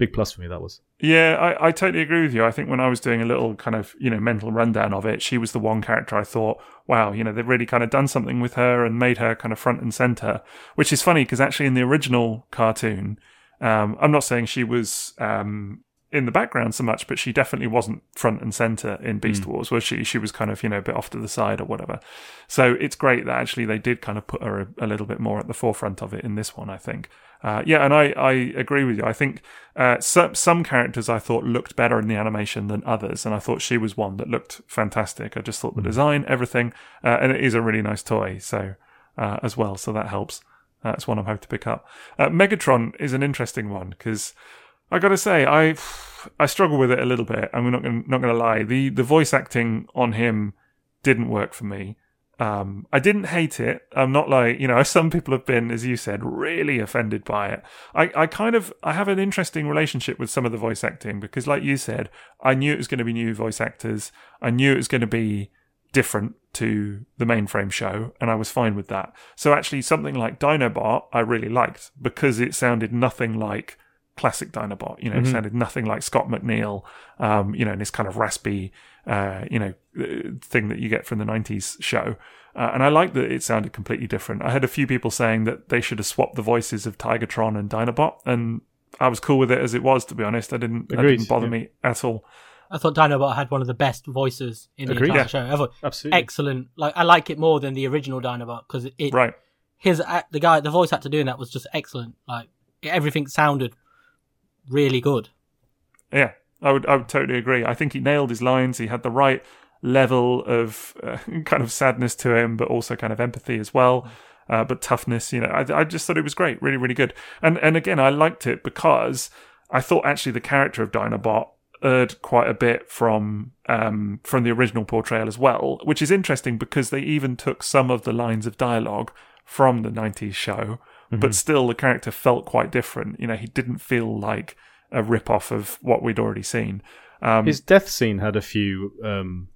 Big plus for me that was. Yeah, I, I totally agree with you. I think when I was doing a little kind of, you know, mental rundown of it, she was the one character I thought, wow, you know, they've really kind of done something with her and made her kind of front and center, which is funny because actually in the original cartoon, um, I'm not saying she was, um, in the background so much, but she definitely wasn't front and center in Beast Wars, was she? She was kind of, you know, a bit off to the side or whatever. So it's great that actually they did kind of put her a, a little bit more at the forefront of it in this one, I think. Uh, yeah, and I, I agree with you. I think uh, some, some characters I thought looked better in the animation than others, and I thought she was one that looked fantastic. I just thought the design, everything, uh, and it is a really nice toy, so uh, as well, so that helps. That's one I'm hoping to pick up. Uh, Megatron is an interesting one because I got to say I I struggle with it a little bit. I'm not gonna, not going to lie. The the voice acting on him didn't work for me. Um, I didn't hate it. I'm not like you know some people have been, as you said, really offended by it. I, I kind of I have an interesting relationship with some of the voice acting because, like you said, I knew it was going to be new voice actors. I knew it was going to be different to the mainframe show, and I was fine with that. So actually, something like Dinobot, I really liked because it sounded nothing like classic Dinobot. You know, it sounded nothing like Scott McNeil. Um, you know, and this kind of raspy, uh, you know, uh, thing that you get from the '90s show. Uh, and I like that it sounded completely different. I had a few people saying that they should have swapped the voices of Tigertron and Dinobot, and I was cool with it as it was. To be honest, I didn't. That Agreed, didn't bother yeah. me at all. I thought Dinobot had one of the best voices in the Agreed. entire Yeah. show. I thought Absolutely. excellent. Like I like it more than the original Dinobot because it, it Right. his act- the guy the voice actor doing that was just excellent. Like everything sounded really good. Yeah, I would I would totally agree. I think he nailed his lines. He had the right level of uh, kind of sadness to him, but also kind of empathy as well. Uh, but toughness, you know, I, I just thought it was great, really, really good. And and again, I liked it because I thought actually the character of Dinobot erred quite a bit from um, from the original portrayal as well, which is interesting because they even took some of the lines of dialogue from the '90s show, but still the character felt quite different. You know, he didn't feel like a rip off of what we'd already seen. Um, His death scene had a few um,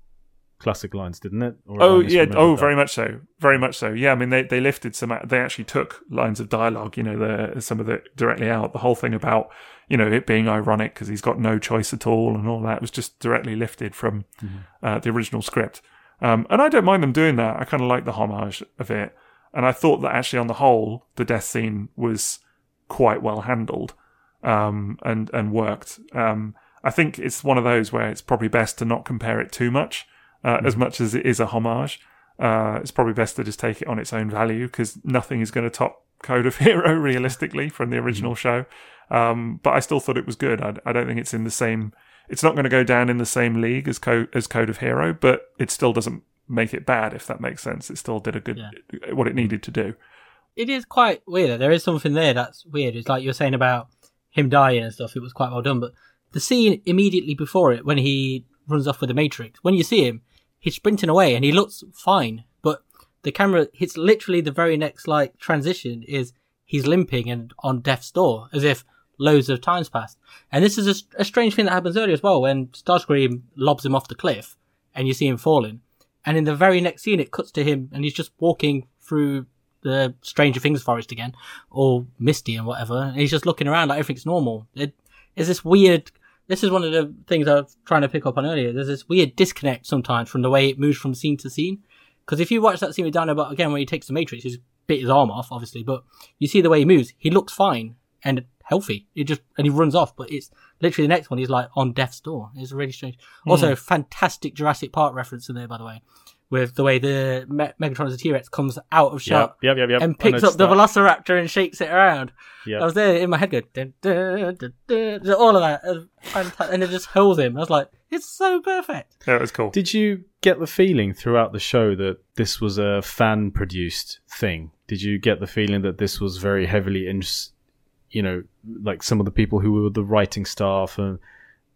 classic lines, didn't it? Or Oh yeah, oh that? very much so, very much so. Yeah, I mean they they lifted some, they actually took lines of dialogue, you know, the some of it directly out. The whole thing about you know it being ironic because he's got no choice at all and all that was just directly lifted from uh, the original script. Um, and I don't mind them doing that. I kind of like the homage of it, and I thought that actually on the whole the death scene was quite well handled um, and and worked. Um, I think it's one of those where it's probably best to not compare it too much, uh, as much as it is a homage. Uh, it's probably best to just take it on its own value because nothing is going to top Code of Hero realistically from the original show. Um, but I still thought it was good. I, I don't think it's in the same. It's not going to go down in the same league as Code as Code of Hero, but it still doesn't make it bad if that makes sense. It still did a good what it mm. needed to do. It is quite weird. There is something there that's weird. It's like you're saying about him dying and stuff. It was quite well done, but the scene immediately before it, when he runs off with the Matrix, when you see him, he's sprinting away and he looks fine, but the camera hits literally the very next like transition is he's limping and on death's door as if loads of times passed. And this is a, a strange thing that happens earlier as well when Starscream lobs him off the cliff and you see him falling. And in the very next scene, it cuts to him and he's just walking through the Stranger Things forest again, or Misty and whatever. And he's just looking around like everything's normal. It is this weird. This is one of the things I was trying to pick up on earlier. There's this weird disconnect sometimes from the way it moves from scene to scene. Because if you watch that scene with Dinobot again, when he takes the Matrix, he's bit his arm off, obviously, but you see the way he moves. He looks fine and healthy. It just and he runs off, but it's literally the next one. He's like on death's door. It's really strange. Also, hmm. fantastic Jurassic Park reference in there, by the way, with the way the Me- Megatron as a T Rex comes out of shot Yep, yep, yep. and picks up the that. Velociraptor and shakes it around. Yep. I was there in my head going, dun, dun, dun, dun, dun, all of that, uh, It and it just holds him. I was like, it's so perfect. Yeah, it was cool. Did you get the feeling throughout the show that this was a fan produced thing? Did you get the feeling that this was very heavily in, you know, like some of the people who were the writing staff and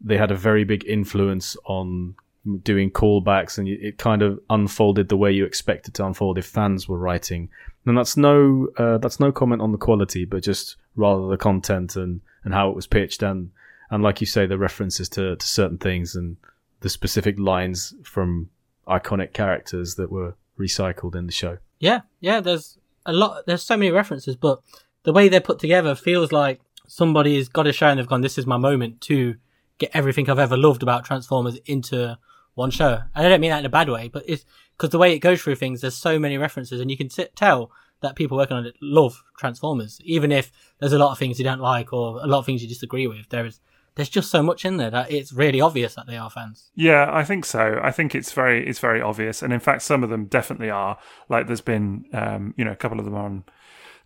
they had a very big influence on doing callbacks and it kind of unfolded the way you expect it to unfold if fans were writing. And that's no uh, that's no comment on the quality, but just rather the content and, and how it was pitched and and like you say, the references to, to certain things and the specific lines from iconic characters that were recycled in the show. Yeah, yeah. There's a lot. There's so many references, but the way they're put together feels like somebody's got a show and they've gone, "This is my moment to get everything I've ever loved about Transformers into one show." And I don't mean that in a bad way, but it's because the way it goes through things, there's so many references, and you can tell that people working on it love Transformers, even if there's a lot of things you don't like or a lot of things you disagree with. There is there's just so much in there that it's really obvious that they are fans. Yeah, I think so. I think it's very it's very obvious, and in fact, some of them definitely are. Like, there's been um, you know a couple of them on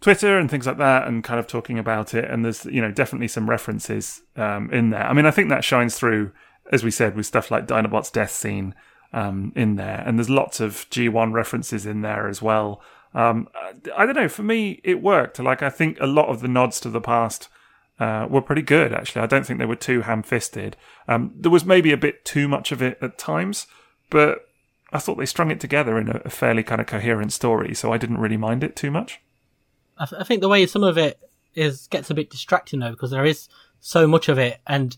Twitter and things like that, and kind of talking about it. And there's you know definitely some references um, in there. I mean, I think that shines through, as we said, with stuff like Dinobot's death scene um, in there, and there's lots of G1 references in there as well. Um, I don't know. For me, it worked. Like, I think a lot of the nods to the past uh, were pretty good, actually. I don't think they were too ham fisted. Um, there was maybe a bit too much of it at times, but I thought they strung it together in a, a fairly kind of coherent story, so I didn't really mind it too much. I, th- I think the way some of it is gets a bit distracting though, because there is so much of it, and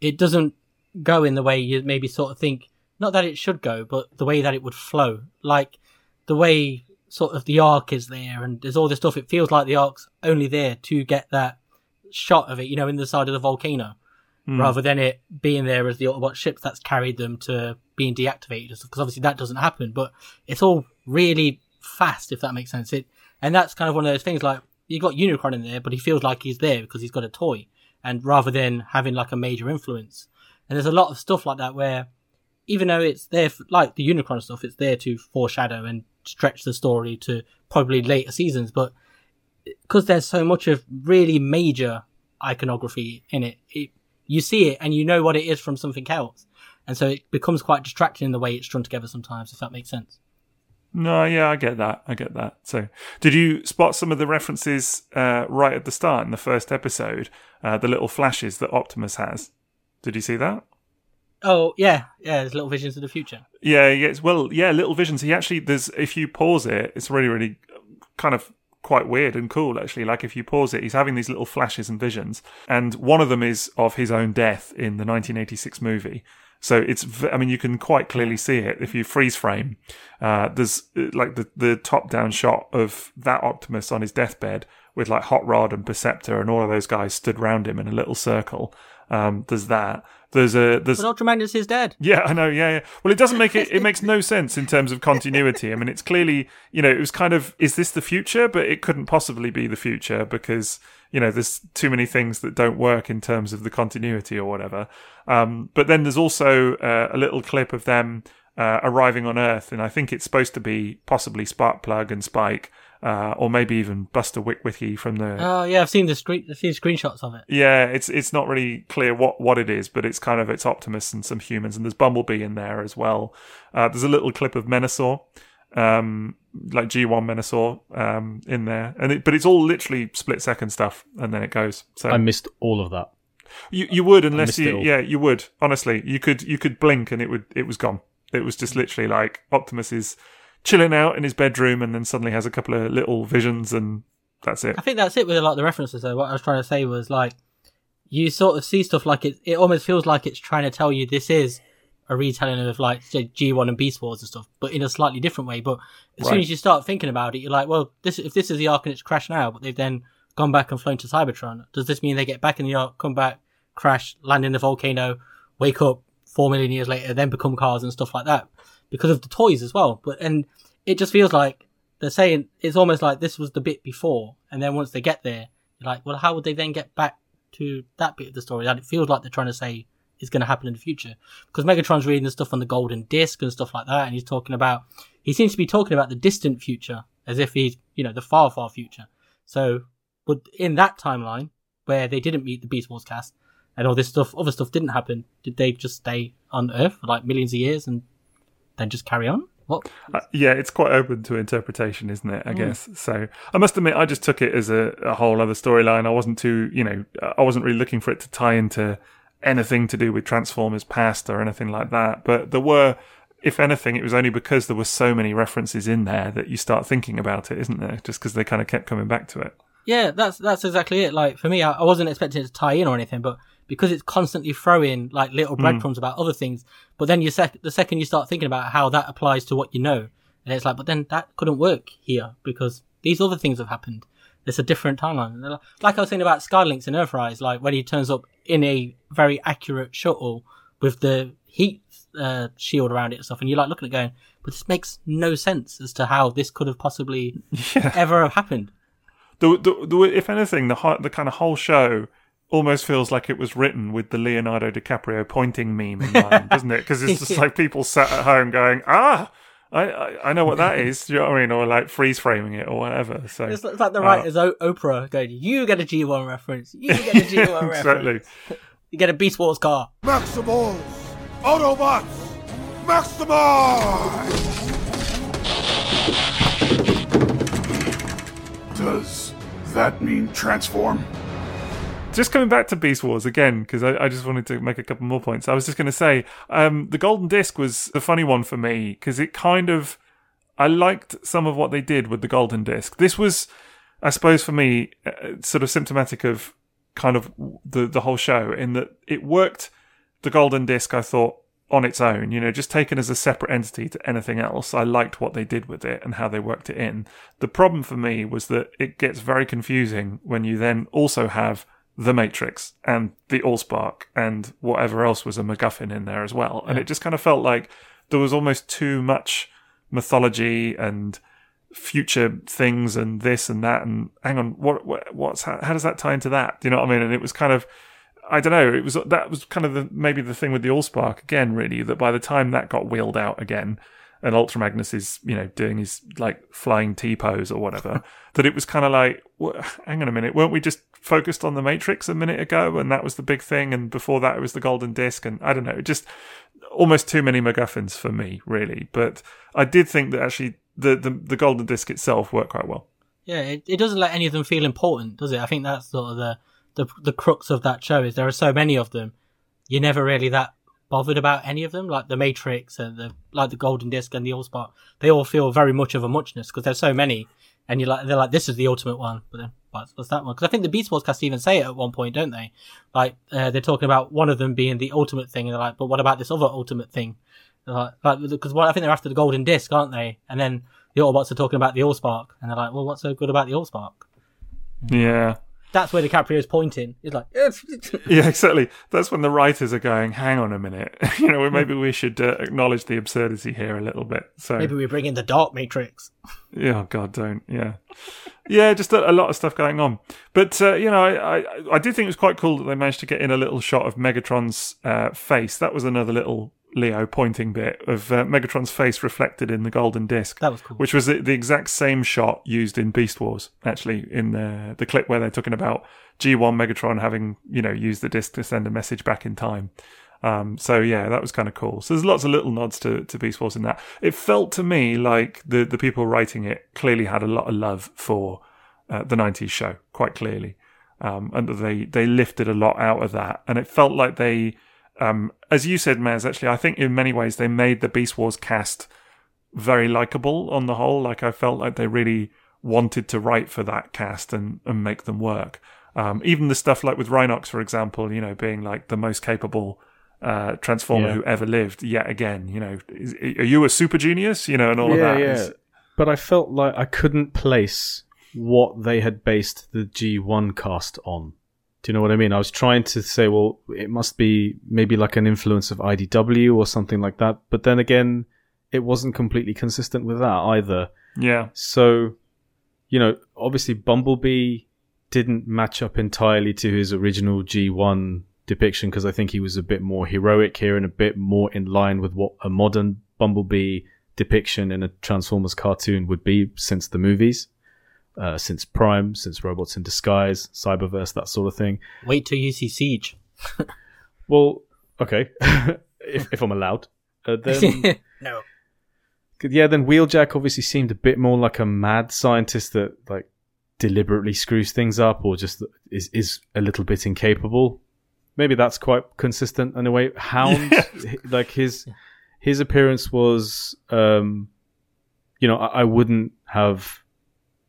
it doesn't go in the way you maybe sort of think. Not that it should go, but the way that it would flow. Like the way sort of the arc is there, and there's all this stuff. It feels like the arc's only there to get that shot of it, you know, in the side of the volcano, Hmm. rather than it being there as the Autobot ships that's carried them to being deactivated. Because obviously that doesn't happen, but it's all really fast, if that makes sense. It and that's kind of one of those things like you've got Unicron in there, but he feels like he's there because he's got a toy, and rather than having like a major influence. And there's a lot of stuff like that where, even though it's there, for, like the Unicron stuff, it's there to foreshadow and stretch the story to probably later seasons, but because there's so much of really major iconography in it, it, you see it and you know what it is from something else. And so it becomes quite distracting in the way it's strung together sometimes, if that makes sense. No, yeah, I get that. I get that. So, did you spot some of the references uh, right at the start in the first episode? Uh, the little flashes that Optimus has. Did you see that? Oh, yeah, yeah, there's little visions of the future. Yeah, yeah. it's- Well, yeah, little visions. He actually there's if you pause it, it's really, really kind of quite weird and cool actually. Like if you pause it, he's having these little flashes and visions, and one of them is of his own death in the 1986 movie. So it's, I mean, you can quite clearly see it if you freeze frame. Uh, there's uh, like the the top down shot of that Optimus on his deathbed with like Hot Rod and Perceptor and all of those guys stood round him in a little circle. Um, there's that. There's a there's But Ultra Magnus is dead. yeah, I know. Yeah, yeah. Well, it doesn't make it. It makes no sense in terms of continuity. I mean, it's clearly, you know, it was kind of, is this the future? But it couldn't possibly be the future because, you know, there's too many things that don't work in terms of the continuity or whatever. Um, but then there's also uh, a little clip of them uh, arriving on Earth, and I think it's supposed to be possibly Sparkplug and Spike, uh, or maybe even Buster Witwicky from the Oh, yeah, I've seen the screen, I've seen screenshots of it. yeah, it's it's not really clear what, what it is, but it's kind of it's Optimus and some humans, and there's Bumblebee in there as well. Uh, there's a little clip of Menasor, um, like G1 Menasor, um, in there, and it, but it's all literally split second stuff, and then it goes. So I missed all of that. you you would unless you yeah you would honestly you could you could blink and it would it was gone. It was just literally like Optimus is chilling out in his bedroom, and then suddenly has a couple of little visions, and that's it. I think that's it with a lot of the references though. What I was trying to say was like, you sort of see stuff like it, it almost feels like it's trying to tell you this is a retelling of like say, G1 and Beast Wars and stuff, but in a slightly different way. But as soon as you start thinking about it, you're like, well, this if this is the arc and it's crashed now, but they've then gone back and flown to Cybertron, does this mean they get back in the arc, come back, crash, land in the volcano, wake up four million years later, then become cars and stuff like that? Because of the toys as well. But and it just feels like they're saying it's almost like this was the bit before, and then once they get there, you're like, well, how would they then get back to that bit of the story that it feels like they're trying to say is going to happen in the future? Because Megatron's reading the stuff on the golden disc and stuff like that, and he's talking about, he seems to be talking about the distant future as if he's, you know, the far, far future. So, but in that timeline where they didn't meet the Beast Wars cast and all this stuff, other stuff didn't happen, did they just stay on Earth for like millions of years and then just carry on? What? Uh, yeah, it's quite open to interpretation, isn't it? I guess. So I must admit, I just took it as a, a whole other storyline. I wasn't too, you know, I wasn't really looking for it to tie into anything to do with Transformers past or anything like that. But there were, if anything, it was only because there were so many references in there that you start thinking about it, isn't there? Just because they kind of kept coming back to it. Yeah, that's that's exactly it. Like for me, I, I wasn't expecting it to tie in or anything, but because it's constantly throwing like little hmm. breadcrumbs about other things, but then you sec- the second you start thinking about how that applies to what you know, and it's like, but then that couldn't work here because these other things have happened. It's a different timeline. Like- Like I was saying about Sky Lynx and Earthrise, like when he turns up in a very accurate shuttle with the heat uh, shield around it and stuff, and you're like looking at it going, but this makes no sense as to how this could have possibly Yeah. ever have happened. The, the, the, if anything, the ho- the kind of whole show almost feels like it was written with the Leonardo DiCaprio pointing meme in mind, doesn't it? Because it's just like people sat at home going, ah, I, I, I know what that is. Do you know what I mean? Or like freeze framing it or whatever. So It's, it's like the Uh, writers o- Oprah going, "You get a G1 reference. You get a G1 reference." exactly. reference. You get a Beast Wars car." Maximals! Autobots! Maximize! Does that mean transform? Just coming back to Beast Wars again, because I, I just wanted to make a couple more points. I was just going to say um, the Golden Disc was the funny one for me because it kind of I liked some of what they did with the Golden Disc. This was, I suppose, for me, uh, sort of symptomatic of kind of the the whole show in that it worked. The Golden Disc, I thought, on its own, you know, just taken as a separate entity to anything else. I liked what they did with it and how they worked it in. The problem for me was that it gets very confusing when you then also have the Matrix and the Allspark and whatever else was a MacGuffin in there as well. And it just kind of felt like there was almost too much mythology and future things and this and that and hang on what, what what's how, how does that tie into that? Do you know what i mean? And it was kind of i don't know it was that was kind of the maybe the thing with the allspark again really that by the time that got wheeled out again and ultra magnus is you know doing his like flying t pose or whatever that it was kind of like hang on a minute weren't we just focused on the matrix a minute ago and that was the big thing and before that it was the golden disc and i don't know just almost too many MacGuffins for me, really. But I did think that actually the, the, the golden disc itself worked quite well. Yeah, it, it doesn't let any of them feel important, does it? I think that's sort of the, the the crux of that show is there are so many of them, you're never really that bothered about any of them. Like the Matrix and the like the Golden Disc and the Allspark, they all feel very much of a muchness because there's so many, and you're like they're like this is the ultimate one, but then what's, what's that one? Because I think the Beast Wars cast even say it at one point, don't they? Like uh, they're talking about one of them being the ultimate thing, and they're like, but what about this other ultimate thing? Like because I think they're after the Golden Disc, aren't they? And then the Autobots are talking about the Allspark, and they're like, well, what's so good about the Allspark? Yeah. That's where DiCaprio's pointing. He's like, Yeah, exactly. That's when the writers are going, hang on a minute. you know, maybe we should uh, acknowledge the absurdity here a little bit. So, maybe we bring in the Dark Matrix. yeah, God, don't. Yeah. Yeah, just a, a lot of stuff going on. But, uh, you know, I, I, I did think it was quite cool that they managed to get in a little shot of Megatron's uh, face. That was another little Leo pointing bit of uh, Megatron's face reflected in the golden disc. That was cool. Which was the, the exact same shot used in Beast Wars, actually, in the, the clip where they're talking about G1 Megatron having, you know, used the disc to send a message back in time. Um, so yeah, that was kind of cool. So there's lots of little nods to, to Beast Wars in that. It felt to me like the, the people writing it clearly had a lot of love for uh, the 90s show, quite clearly. Um, and that they, they lifted a lot out of that. And it felt like they, um, as you said, Maz, actually, I think in many ways they made the Beast Wars cast very likable on the whole. Like I felt like they really wanted to write for that cast and, and make them work. Um, even the stuff like with Rhinox, for example, you know, being like the most capable uh, transformer Yeah. who ever lived. Yet again, you know, is, are you a super genius? You know, and all of that. is- But I felt like I couldn't place what they had based the G1 cast on. Do you know what I mean? I was trying to say, well, it must be maybe like an influence of IDW or something like that. But then again, it wasn't completely consistent with that either. yeah, So, you know, obviously Bumblebee didn't match up entirely to his original G1 depiction because I think he was a bit more heroic here and a bit more in line with what a modern Bumblebee depiction in a Transformers cartoon would be since the movies. Uh, since Prime, since Robots in Disguise, Cyberverse, that sort of thing. Wait till you see Siege. Well, okay, if, if I'm allowed. Uh, then no. yeah, then Wheeljack obviously seemed a bit more like a mad scientist that like deliberately screws things up or just is is a little bit incapable. Maybe that's quite consistent in a way. Hound, like his his appearance was, um, you know, I, I wouldn't have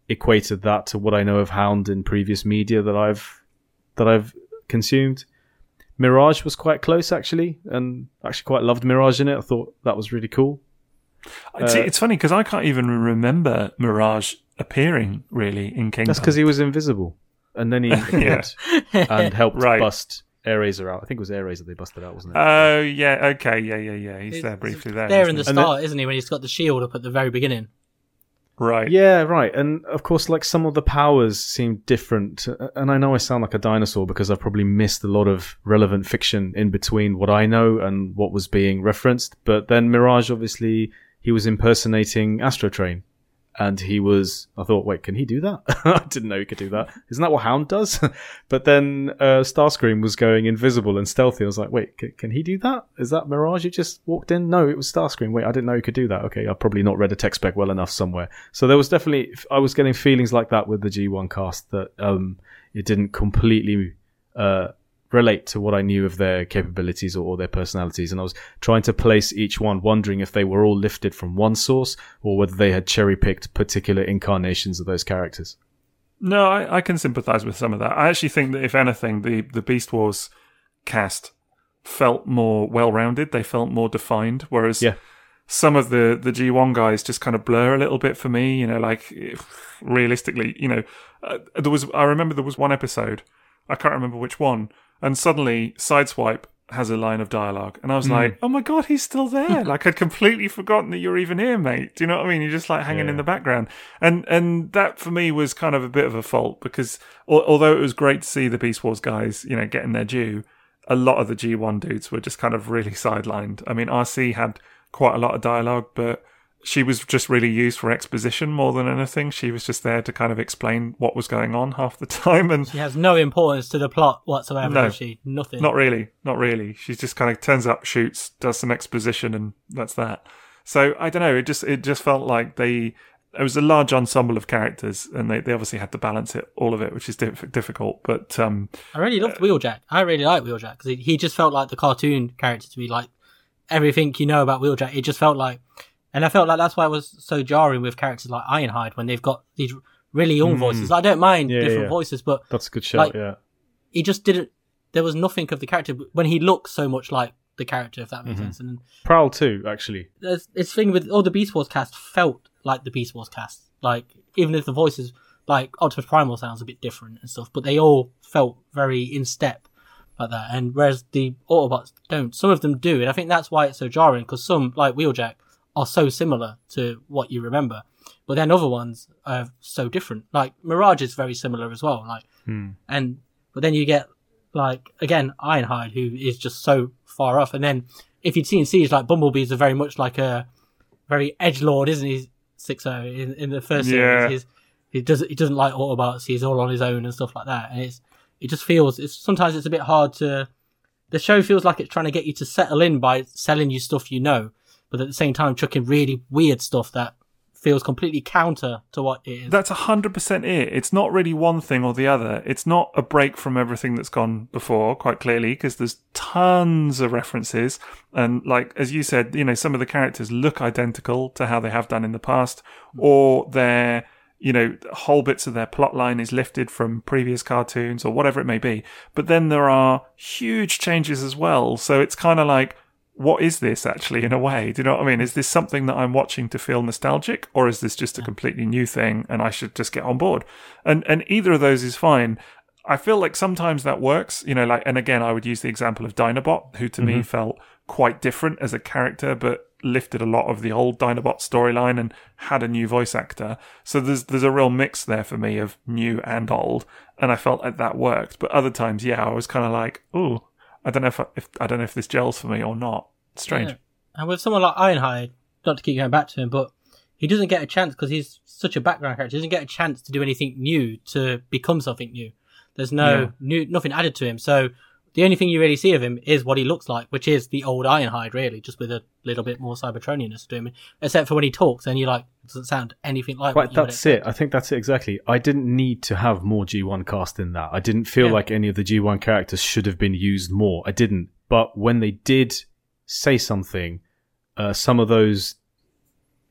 equated that to what I know of Hound in previous media that I've that I've consumed. Mirage was quite close actually, and actually quite loved Mirage in it. I thought that was really cool. See, uh, it's funny because I can't even remember Mirage appearing really in Kingdom. That's because he was invisible, and then he appeared and helped Right. bust Airazor out. I think it was Airazor they busted out, wasn't it? Oh yeah, okay, yeah, yeah, yeah. He's there briefly there. There in the isn't then- start, isn't he? When he's got the shield up at the very beginning. Right. Yeah, right. And of course, like some of the powers seem different. And I know I sound like a dinosaur because I've probably missed a lot of relevant fiction in between what I know and what was being referenced. But then Mirage, obviously, he was impersonating Astrotrain. And he was, I thought, wait, can he do that? I didn't know he could do that. Isn't that what Hound does? but then uh, Starscream was going invisible and stealthy. I was like, wait, c- can he do that? Is that Mirage who just walked in? No, it was Starscream. Wait, I didn't know he could do that. Okay, I've probably not read a tech spec well enough somewhere. So there was definitely, I was getting feelings like that with the G1 cast that um, it didn't completely uh, relate to what I knew of their capabilities or, or their personalities. And I was trying to place each one, wondering if they were all lifted from one source or whether they had cherry picked particular incarnations of those characters. No, I, I can sympathise with some of that. I actually think that if anything, the the Beast Wars cast felt more well rounded. They felt more defined. Whereas Yeah. some of the the G1 guys just kind of blur a little bit for me. You know, like realistically, you know, uh, there was I remember there was one episode. I can't remember which one, and suddenly Sideswipe has a line of dialogue, and I was hmm. like, "Oh my god, he's still there!" like I'd completely forgotten that you're even here, mate. Do you know what I mean? You're just like hanging in the background, and and that for me was kind of a bit of a fault because al- although it was great to see the Beast Wars guys, you know, getting their due, a lot of the G1 dudes were just kind of really sidelined. I mean, RC had quite a lot of dialogue, but she was just really used for exposition more than anything. She was just there to kind of explain what was going on half the time, and She has no importance to the plot whatsoever, No. she? Nothing. not really, not really. She just kind of turns up, shoots, does some exposition, and that's that. So I don't know. It just it just felt like they it was a large ensemble of characters, and they, they obviously had to balance it all of it, which is diff- difficult. But um, I really loved Wheeljack. I really like Wheeljack because he, he just felt like the cartoon character to me, like everything you know about Wheeljack. It just felt like, and I felt like that's why it was so jarring with characters like Ironhide when they've got these really young voices. I don't mind Mm. Yeah, different yeah. voices, but That's a good show. Like- yeah. he just didn't. There was nothing of the character when he looked so much like the character, if that Mm-hmm. makes sense. And Prowl too, actually. there's this thing with all the Beast Wars cast felt like the Beast Wars cast. Like even if the voices, like Optimus Primal, sounds a bit different and stuff, but they all felt very in step like that. And whereas the Autobots don't, some of them do, and I think that's why it's so jarring because some, like Wheeljack, are so similar to what you remember, but then other ones are so different. Like Mirage is very similar as well. Like hmm. and but then you get like again Ironhide, who is just so far off. And then if you'd seen Siege, like Bumblebees are very much like a very edge lord, isn't he? Six O in, in the first Yeah. series, he does he doesn't like Autobots. He's all on his own and stuff like that. And it's it just feels it's sometimes it's a bit hard to. The show feels like it's trying to get you to settle in by selling you stuff you know, but at the same time chucking really weird stuff that feels completely counter to what it is. That's hundred percent it. It's not really one thing or the other. It's not a break from everything that's gone before, quite clearly, because there's tons of references. And like as you said, you know, some of the characters look identical to how they have done in the past, mm. or they're you know, whole bits of their plot line is lifted from previous cartoons or whatever it may be. But then there are huge changes as well. So it's kind of like, what is this actually in a way? Do you know what I mean? Is this something that I'm watching to feel nostalgic or is this just a completely new thing and I should just get on board? And, and either of those is fine. I feel like sometimes that works, you know, like, and again, I would use the example of Dinobot, who to me mm-hmm. felt quite different as a character, but lifted a lot of the old Dinobot storyline and had a new voice actor. So there's, there's a real mix there for me of new and old. And I felt like that worked. But other times, yeah, I was kind of like, oh, I don't know if, I, if I don't know if this gels for me or not. It's strange. Yeah. And with someone like Ironhide, not to keep going back to him, but he doesn't get a chance because he's such a background character. He doesn't get a chance to do anything new to become something new. There's no Yeah. new, nothing added to him. So the only thing you really see of him is what he looks like, which is the old Ironhide, really, just with a little bit more Cybertronianness to him. Except for when he talks, and you're like, it doesn't sound anything like. You that's it. I think that's it exactly. I didn't need to have more G1 cast in that. I didn't feel Yeah. like any of the G1 characters should have been used more. I didn't. But when they did say something, uh, some of those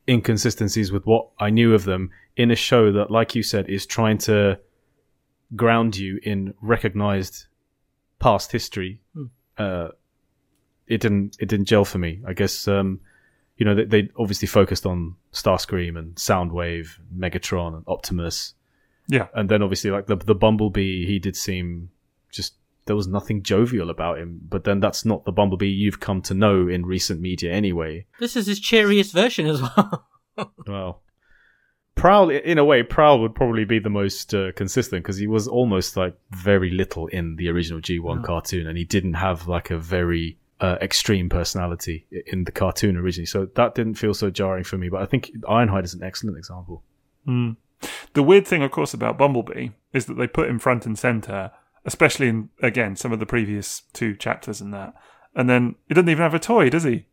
inconsistencies with what I knew of them in a show that, like you said, is trying to ground you in recognized past history, uh, it didn't it didn't gel for me. I guess um, you know they, they obviously focused on Starscream and Soundwave, Megatron, and Optimus, Yeah. and then obviously like the the Bumblebee, he did seem just there was nothing jovial about him. But then that's not the Bumblebee you've come to know in recent media anyway. This is his cheeriest version as well. Well, Prowl, in a way, Prowl would probably be the most uh, consistent because he was almost like very little in the original G1 cartoon, and he didn't have like a very uh, extreme personality in the cartoon originally. So that didn't feel so jarring for me. But I think Ironhide is an excellent example. The weird thing, of course, about Bumblebee is that they put him front and center, especially in again some of the previous two chapters and that. And then he doesn't even have a toy, does he?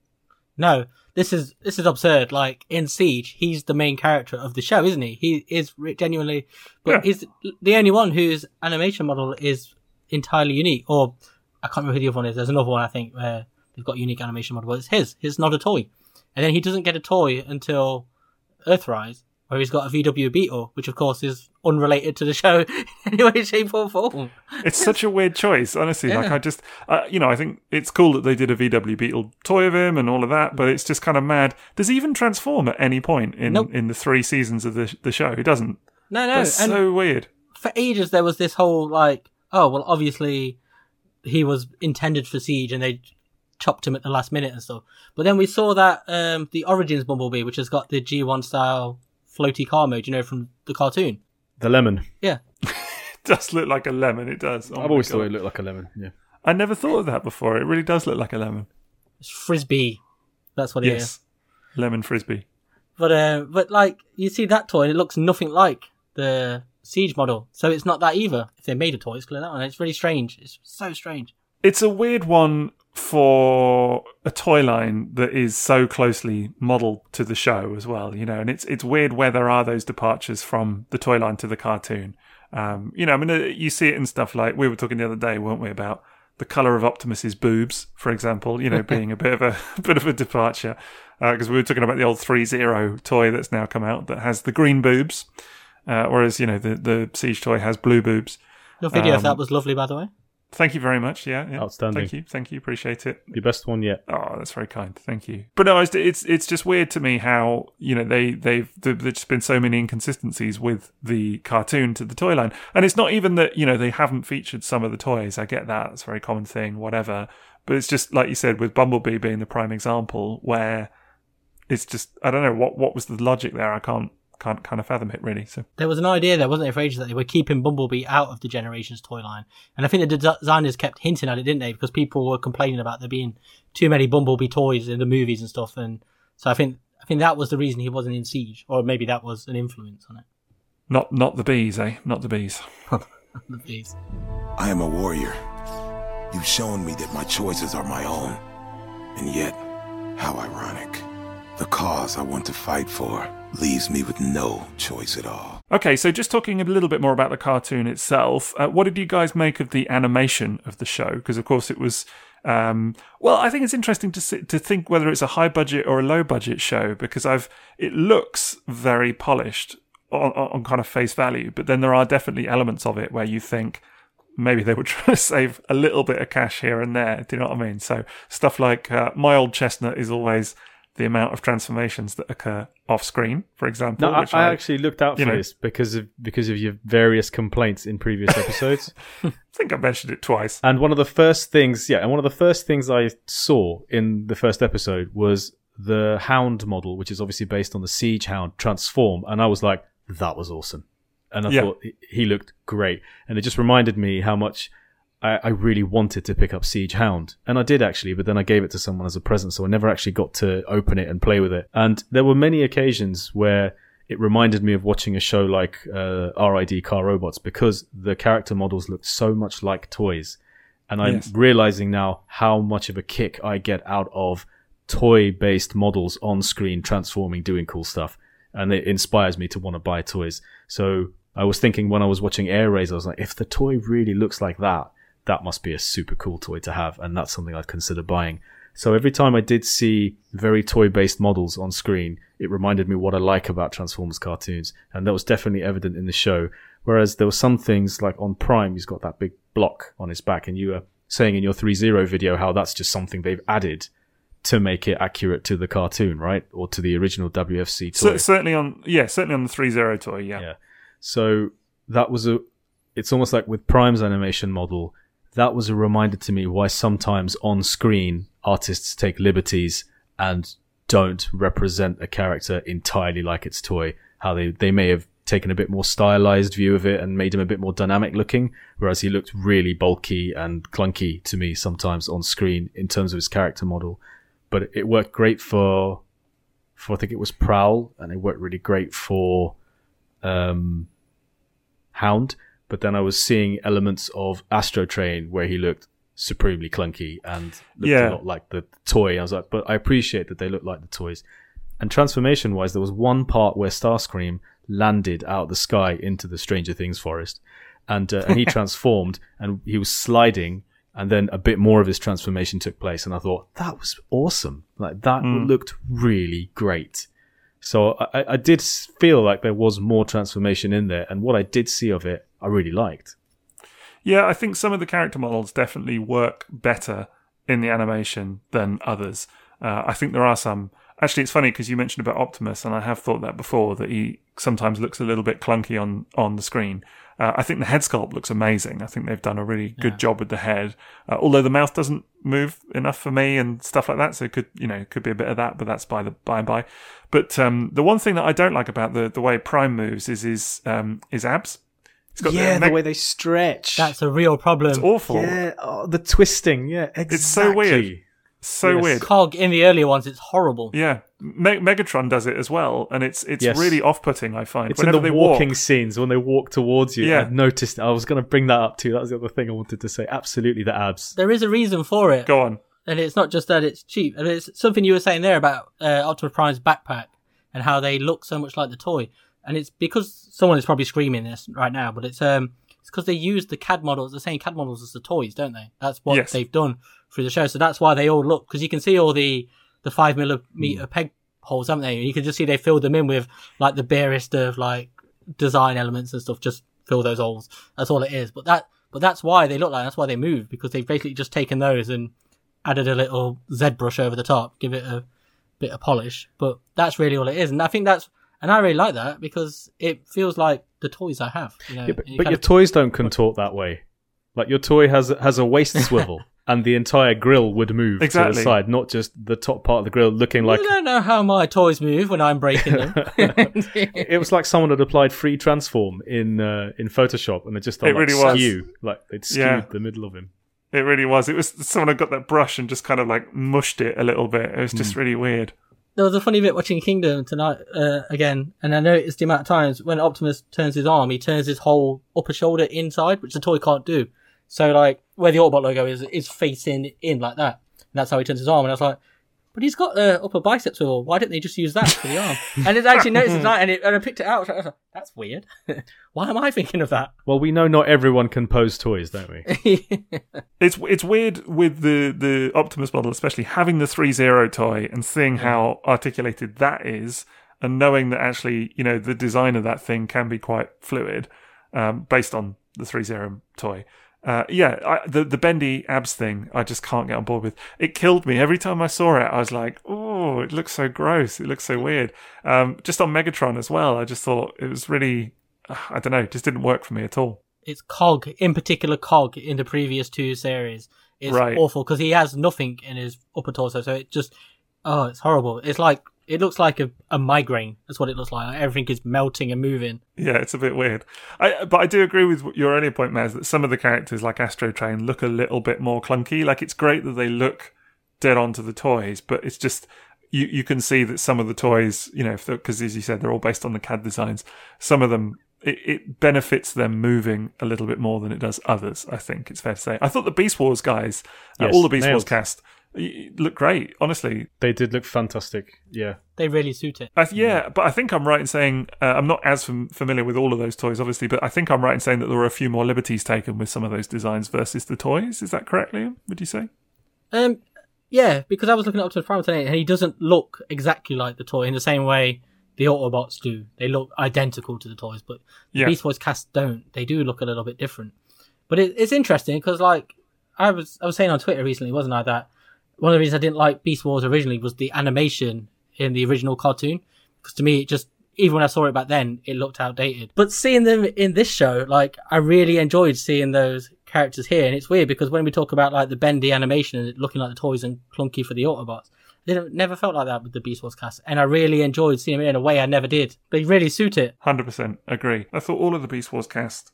No, this is this is absurd. Like in Siege, he's the main character of the show, isn't he? He is genuinely, but Yeah. he's the only one whose animation model is entirely unique. Or I can't remember who the other one is. There's another one I think where they've got unique animation model. But it's his. It's not a toy. And then he doesn't get a toy until Earthrise, where he's got a VW Beetle, which of course is unrelated to the show in any way, shape, or form. It's such a weird choice, honestly. Like I just, uh, you know, I think it's cool that they did a VW Beetle toy of him and all of that, but it's just kind of mad. Does he even transform at any point in Nope. in the three seasons of the the show? He doesn't. No, no, That's and so weird. for ages there was this whole like, oh well, obviously he was intended for Siege, and they chopped him at the last minute and stuff. But then we saw that um the Origins Bumblebee, which has got the G1 style floaty car mode, you know, from the cartoon. The lemon. Yeah, It does look like a lemon. It does. Oh I've always God. thought it looked like a lemon. Yeah. I never thought of that before. It really does look like a lemon. it's frisbee. That's what it is. Yes, lemon frisbee. But uh, but like you see that toy, and it looks nothing like the Siege model. So it's not that either. If they made a toy, it's clear that one. It's really strange. It's so strange. It's a weird one for a toy line that is so closely modelled to the show as well, you know, and it's it's weird where there are those departures from the toy line to the cartoon. Um, you know, I mean, uh, you see it in stuff like we were talking the other day, weren't we, about the color of Optimus's boobs, for example, you know, being a bit of a, bit of a departure, because we were talking about the old three zero toy that's now come out that has the green boobs, uh, whereas you know the the siege toy has blue boobs. Your video of Um, that was lovely, by the way. Thank you very much. Yeah, yeah. Outstanding. Thank you, thank you. Appreciate it. Your best one yet. Oh, that's very kind. Thank you. But no, it's it's, it's just weird to me how you know they they've there's just been so many inconsistencies with the cartoon to the toy line, and it's not even that you know they haven't featured some of the toys. I get that; it's a very common thing, whatever. But it's just like you said with Bumblebee being the prime example, where it's just I don't know what what was the logic there. I can't can't kind of fathom it really. So there was an idea there, wasn't it, for ages that they were keeping Bumblebee out of the Generations toy line. And I think the designers kept hinting at it, didn't they? Because people were complaining about there being too many Bumblebee toys in the movies and stuff. And so I think I think that was the reason he wasn't in Siege, or maybe that was an influence on it. not not the bees, eh? Not the bees. The bees. I am a warrior. You've shown me that my choices are my own. And yet, how ironic. The cause I want to fight for leaves me with no choice at all. Okay, so just talking a little bit more about the cartoon itself, uh, what did you guys make of the animation of the show? Because of course it was, um, well, I think it's interesting to to think whether it's a high budget or a low budget show because I've it looks very polished on, on on kind of face value, but then there are definitely elements of it where you think maybe they were trying to save a little bit of cash here and there. Do you know what I mean? So stuff like uh, my old chestnut is always the amount of transformations that occur off screen, for example. No, I, which I actually looked out for know- this because of because of your various complaints in previous episodes. I think I mentioned it twice. and one of the first things, yeah, and one of the first things I saw in the first episode was the Hound model, which is obviously based on the Siege Hound, transform, and I was like, that was awesome, and I Yeah. thought he looked great, and it just reminded me how much. I, I really wanted to pick up Siege Hound, and I did actually, but then I gave it to someone as a present, so I never actually got to open it and play with it. And there were many occasions where it reminded me of watching a show like uh, RID Car Robots because the character models looked so much like toys. And I'm Yes. realizing now how much of a kick I get out of toy based models on screen transforming, doing cool stuff. And it inspires me to want to buy toys. So I was thinking when I was watching Airazor, I was like, if the toy really looks like that, that must be a super cool toy to have. And that's something I'd consider buying. So every time I did see very toy based models on screen, it reminded me what I like about Transformers cartoons. And that was definitely evident in the show. Whereas there were some things like on Prime, he's got that big block on his back. And you were saying in your 3.0 video how that's just something they've added to make it accurate to the cartoon, right? Or to the original WFC toy. So, certainly on, yeah, certainly on the three zero toy. Yeah. Yeah. So that was a. It's almost like with Prime's animation model. That was a reminder to me why sometimes on screen artists take liberties and don't represent a character entirely like its toy. how they, they may have taken a bit more stylized view of it and made him a bit more dynamic looking, whereas he looked really bulky and clunky to me sometimes on screen in terms of his character model. But it worked great for, for I think it was Prowl, and it worked really great for um, Hound. But then I was seeing elements of Astrotrain where he looked supremely clunky and looked Yeah. a lot like the toy. I was like, but I appreciate that they look like the toys. And transformation wise, there was one part where Starscream landed out of the sky into the Stranger Things forest, and uh, and he transformed and he was sliding, and then a bit more of his transformation took place, and I thought that was awesome. Like that looked really great. So I, I- did feel like there was more transformation in there, and what I did see of it, I really liked. Yeah, I think some of the character models definitely work better in the animation than others. Uh, I think there are some. Actually, it's funny because you mentioned about Optimus, and I have thought that before that he sometimes looks a little bit clunky on on the screen. Uh, I think the head sculpt looks amazing. I think they've done a really good job with the head. Uh, although the mouth doesn't move enough for me and stuff like that, so it could you know could be a bit of that, but that's by the by and by. But um, the one thing that I don't like about the the way Prime moves is his um, his abs. He's got Yeah, the meg- way they stretch. That's a real problem. it's awful. yeah, oh, the twisting. Yeah, exactly. It's so weird. So Yes. weird. Cog in the earlier ones, it's horrible. Yeah, Me- Megatron does it as well, and it's it's Yes. really off-putting. I find It's in whenever the they walking walk. scenes when they walk towards you. Yeah. I noticed. I was going to bring that up too. That was the other thing I wanted to say. Absolutely, the abs. There is a reason for it. Go on. and it's not just that it's cheap. And it's something you were saying there about uh, Optimus Prime's backpack and how they look so much like the toy. And it's because someone is probably screaming this right now, but it's um it's because they use the CAD models, the same CAD models as the toys, don't they? That's what Yes. they've done through the show. So that's why they all look because you can see all the the five millimeter hmm. peg holes, haven't they? You can just see they filled them in with like the barest of like design elements and stuff. Just fill those holes. That's all it is. But that but that's why they look like. That's why they move because they've basically just taken those and added a little ZBrush over the top, give it a bit of polish. But that's really all it is, and I think that's and I really like that because it feels like the toys I have. You know, Yeah, but, You but your of- toys don't contort that way. Like your toy has has a waist swivel, and the entire grill would move to the side, not just the top part of the grill looking like. you don't know how my toys move when I'm breaking them. It was like someone had applied free transform in uh, in Photoshop, and it just thought It like, really was. skew, like they'd skewed Yeah. the middle of him. It really was. It was someone had got that brush and just kind of like mushed it a little bit. It was just really weird. there was a funny bit watching Kingdom tonight uh, again, and I noticed the amount of times when Optimus turns his arm, he turns his whole upper shoulder inside, which the toy can't do. So like where the Autobot logo is, is facing in like that, and that's how he turns his arm. And I was like, but he's got the upper bicep swivel. Why didn't they just use that for the arm? and it actually noticed tonight, and, it, and I picked it out. I was like, that's weird. Why am I thinking of that? Well, we know not everyone can pose toys, don't we? It's it's weird with the the Optimus model, especially having the three zero toy and seeing how articulated that is, and knowing that actually you know the design of that thing can be quite fluid, um, based on the three zero toy. Uh, yeah, I, the the bendy abs thing, I just can't get on board with. It killed me every time I saw it. I was like, "Oh, it looks so gross. It looks so weird." Um, just on Megatron as well, I just thought it was really, uh, I don't know, just didn't work for me at all. it's Cog, in particular Cog in the previous two series. It's Right. awful because he has nothing in his upper torso, so it just, oh, it's horrible. It's like, it looks like a, a migraine. That's what it looks like. Everything is melting and moving. Yeah, it's a bit weird. I, but I do agree with your earlier point, Maz, that some of the characters, like Astrotrain, look a little bit more clunky. Like it's great that they look dead onto the toys, but it's just you you can see that some of the toys, you know, because as you said, they're all based on the CAD designs. Some of them. It, it benefits them moving a little bit more than it does others. I think it's fair to say. I thought the Beast Wars guys, uh, all the Beast Wars cast, y- look great. Honestly, They did look fantastic. Yeah. They really suit it. I th- yeah, but I think I'm right in saying uh, I'm not as fam- familiar with all of those toys, obviously, but I think I'm right in saying that there were a few more liberties taken with some of those designs versus the toys. Is that correct, Liam? Would you say? Um, yeah, because I was looking up to the Prime today, and he doesn't look exactly like the toy in the same way the Autobots do. They look identical to the toys, but the Yeah. Beast Wars cast don't. They do look a little bit different. But it, it's interesting because, like, I was I was saying on Twitter recently, wasn't I, that one of the reasons I didn't like Beast Wars originally was the animation in the original cartoon. Because to me, it just even when I saw it back then, it looked outdated. But seeing them in this show, like, I really enjoyed seeing those characters here. And it's weird because when we talk about like the bendy animation and it looking like the toys and clunky for the Autobots, Didn't, never felt like that with the Beast Wars cast, and I really enjoyed seeing him in a way I never did. They really suit it. Hundred percent agree. I thought all of the Beast Wars cast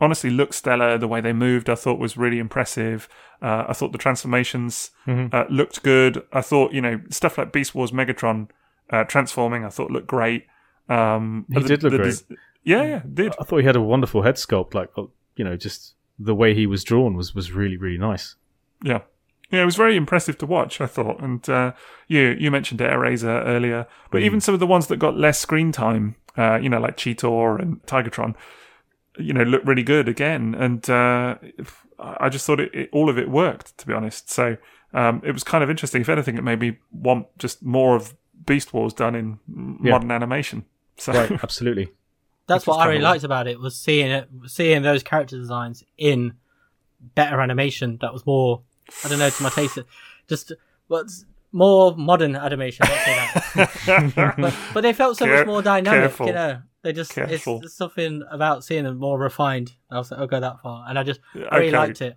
honestly looked stellar. The way they moved, I thought was really impressive. Uh, I thought the transformations uh, looked good. I thought you know stuff like Beast Wars Megatron uh, transforming, I thought looked great. Um, He did look great. des- yeah, yeah, did. I thought he had a wonderful head sculpt. Like, you know, just the way he was drawn was was really really nice. Yeah. Yeah, it was very impressive to watch, I thought. And uh, you you mentioned Airazor earlier, but even some of the ones that got less screen time, uh, you know, like Cheetor and Tigertron, you know, looked really good again. And uh, I just thought it, it, all of it worked, to be honest. So um, it was kind of interesting. If anything, it made me want just more of Beast Wars done in Yeah. modern animation. So Right, absolutely. That's what I really liked about it was seeing it, seeing those character designs in better animation. That was more, I don't know, to my taste, just what's more modern animation. Say that. but, but they felt so Care- much more dynamic. careful. You know, they just it's, Careful. there's something about seeing them more refined. I was like, I'll go that far, and I just I really Okay. liked it.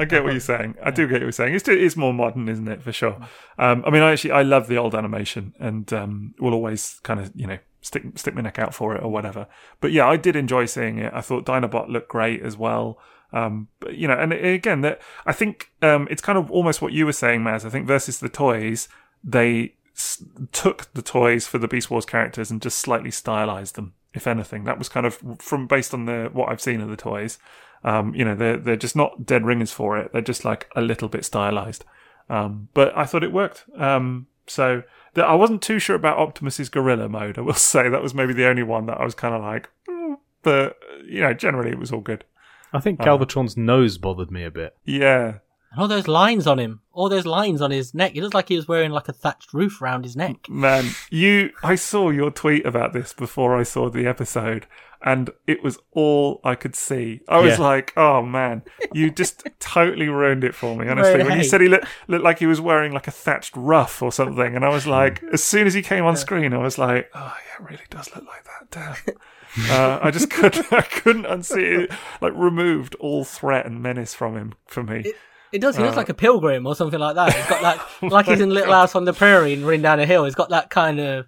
I get what you're saying. I do get what you're saying. It's it's more modern, isn't it? For sure. Um, I mean, I actually I love the old animation, and um, will always kind of you know stick stick my neck out for it or whatever. But yeah, I did enjoy seeing it. I thought Dinobot looked great as well. Um, but you know, and again, that I think um, it's kind of almost what you were saying, Maz. I think versus the toys, they s- took the toys for the Beast Wars characters and just slightly stylized them. If anything, that was kind of from based on the what I've seen of the toys. Um, you know, they're they're just not dead ringers for it. They're just like a little bit stylized. Um, but I thought it worked. Um, so the, I wasn't too sure about Optimus's gorilla mode. I will say that was maybe the only one that I was kind of like, "Mm," but you know, generally it was all good. I think Galvatron's nose bothered me a bit. Yeah, And all those lines on him, all those lines on his neck. It looks like he was wearing like a thatched roof around his neck. man, you. I saw your tweet about this before I saw the episode, and it was all I could see. I was Yeah. like, oh man, you just totally ruined it for me. Honestly, when you said he looked looked like he was wearing like a thatched ruff or something, and I was like, as soon as he came on screen, I was like, oh yeah, it really does look like that. Damn. Uh, I just couldn't, I couldn't unsee it. Like removed all threat and menace from him for me. It does. He Uh, looks like a pilgrim or something like that. He's got that, like he's in Little House on the Prairie and running down a hill. He's got that kind of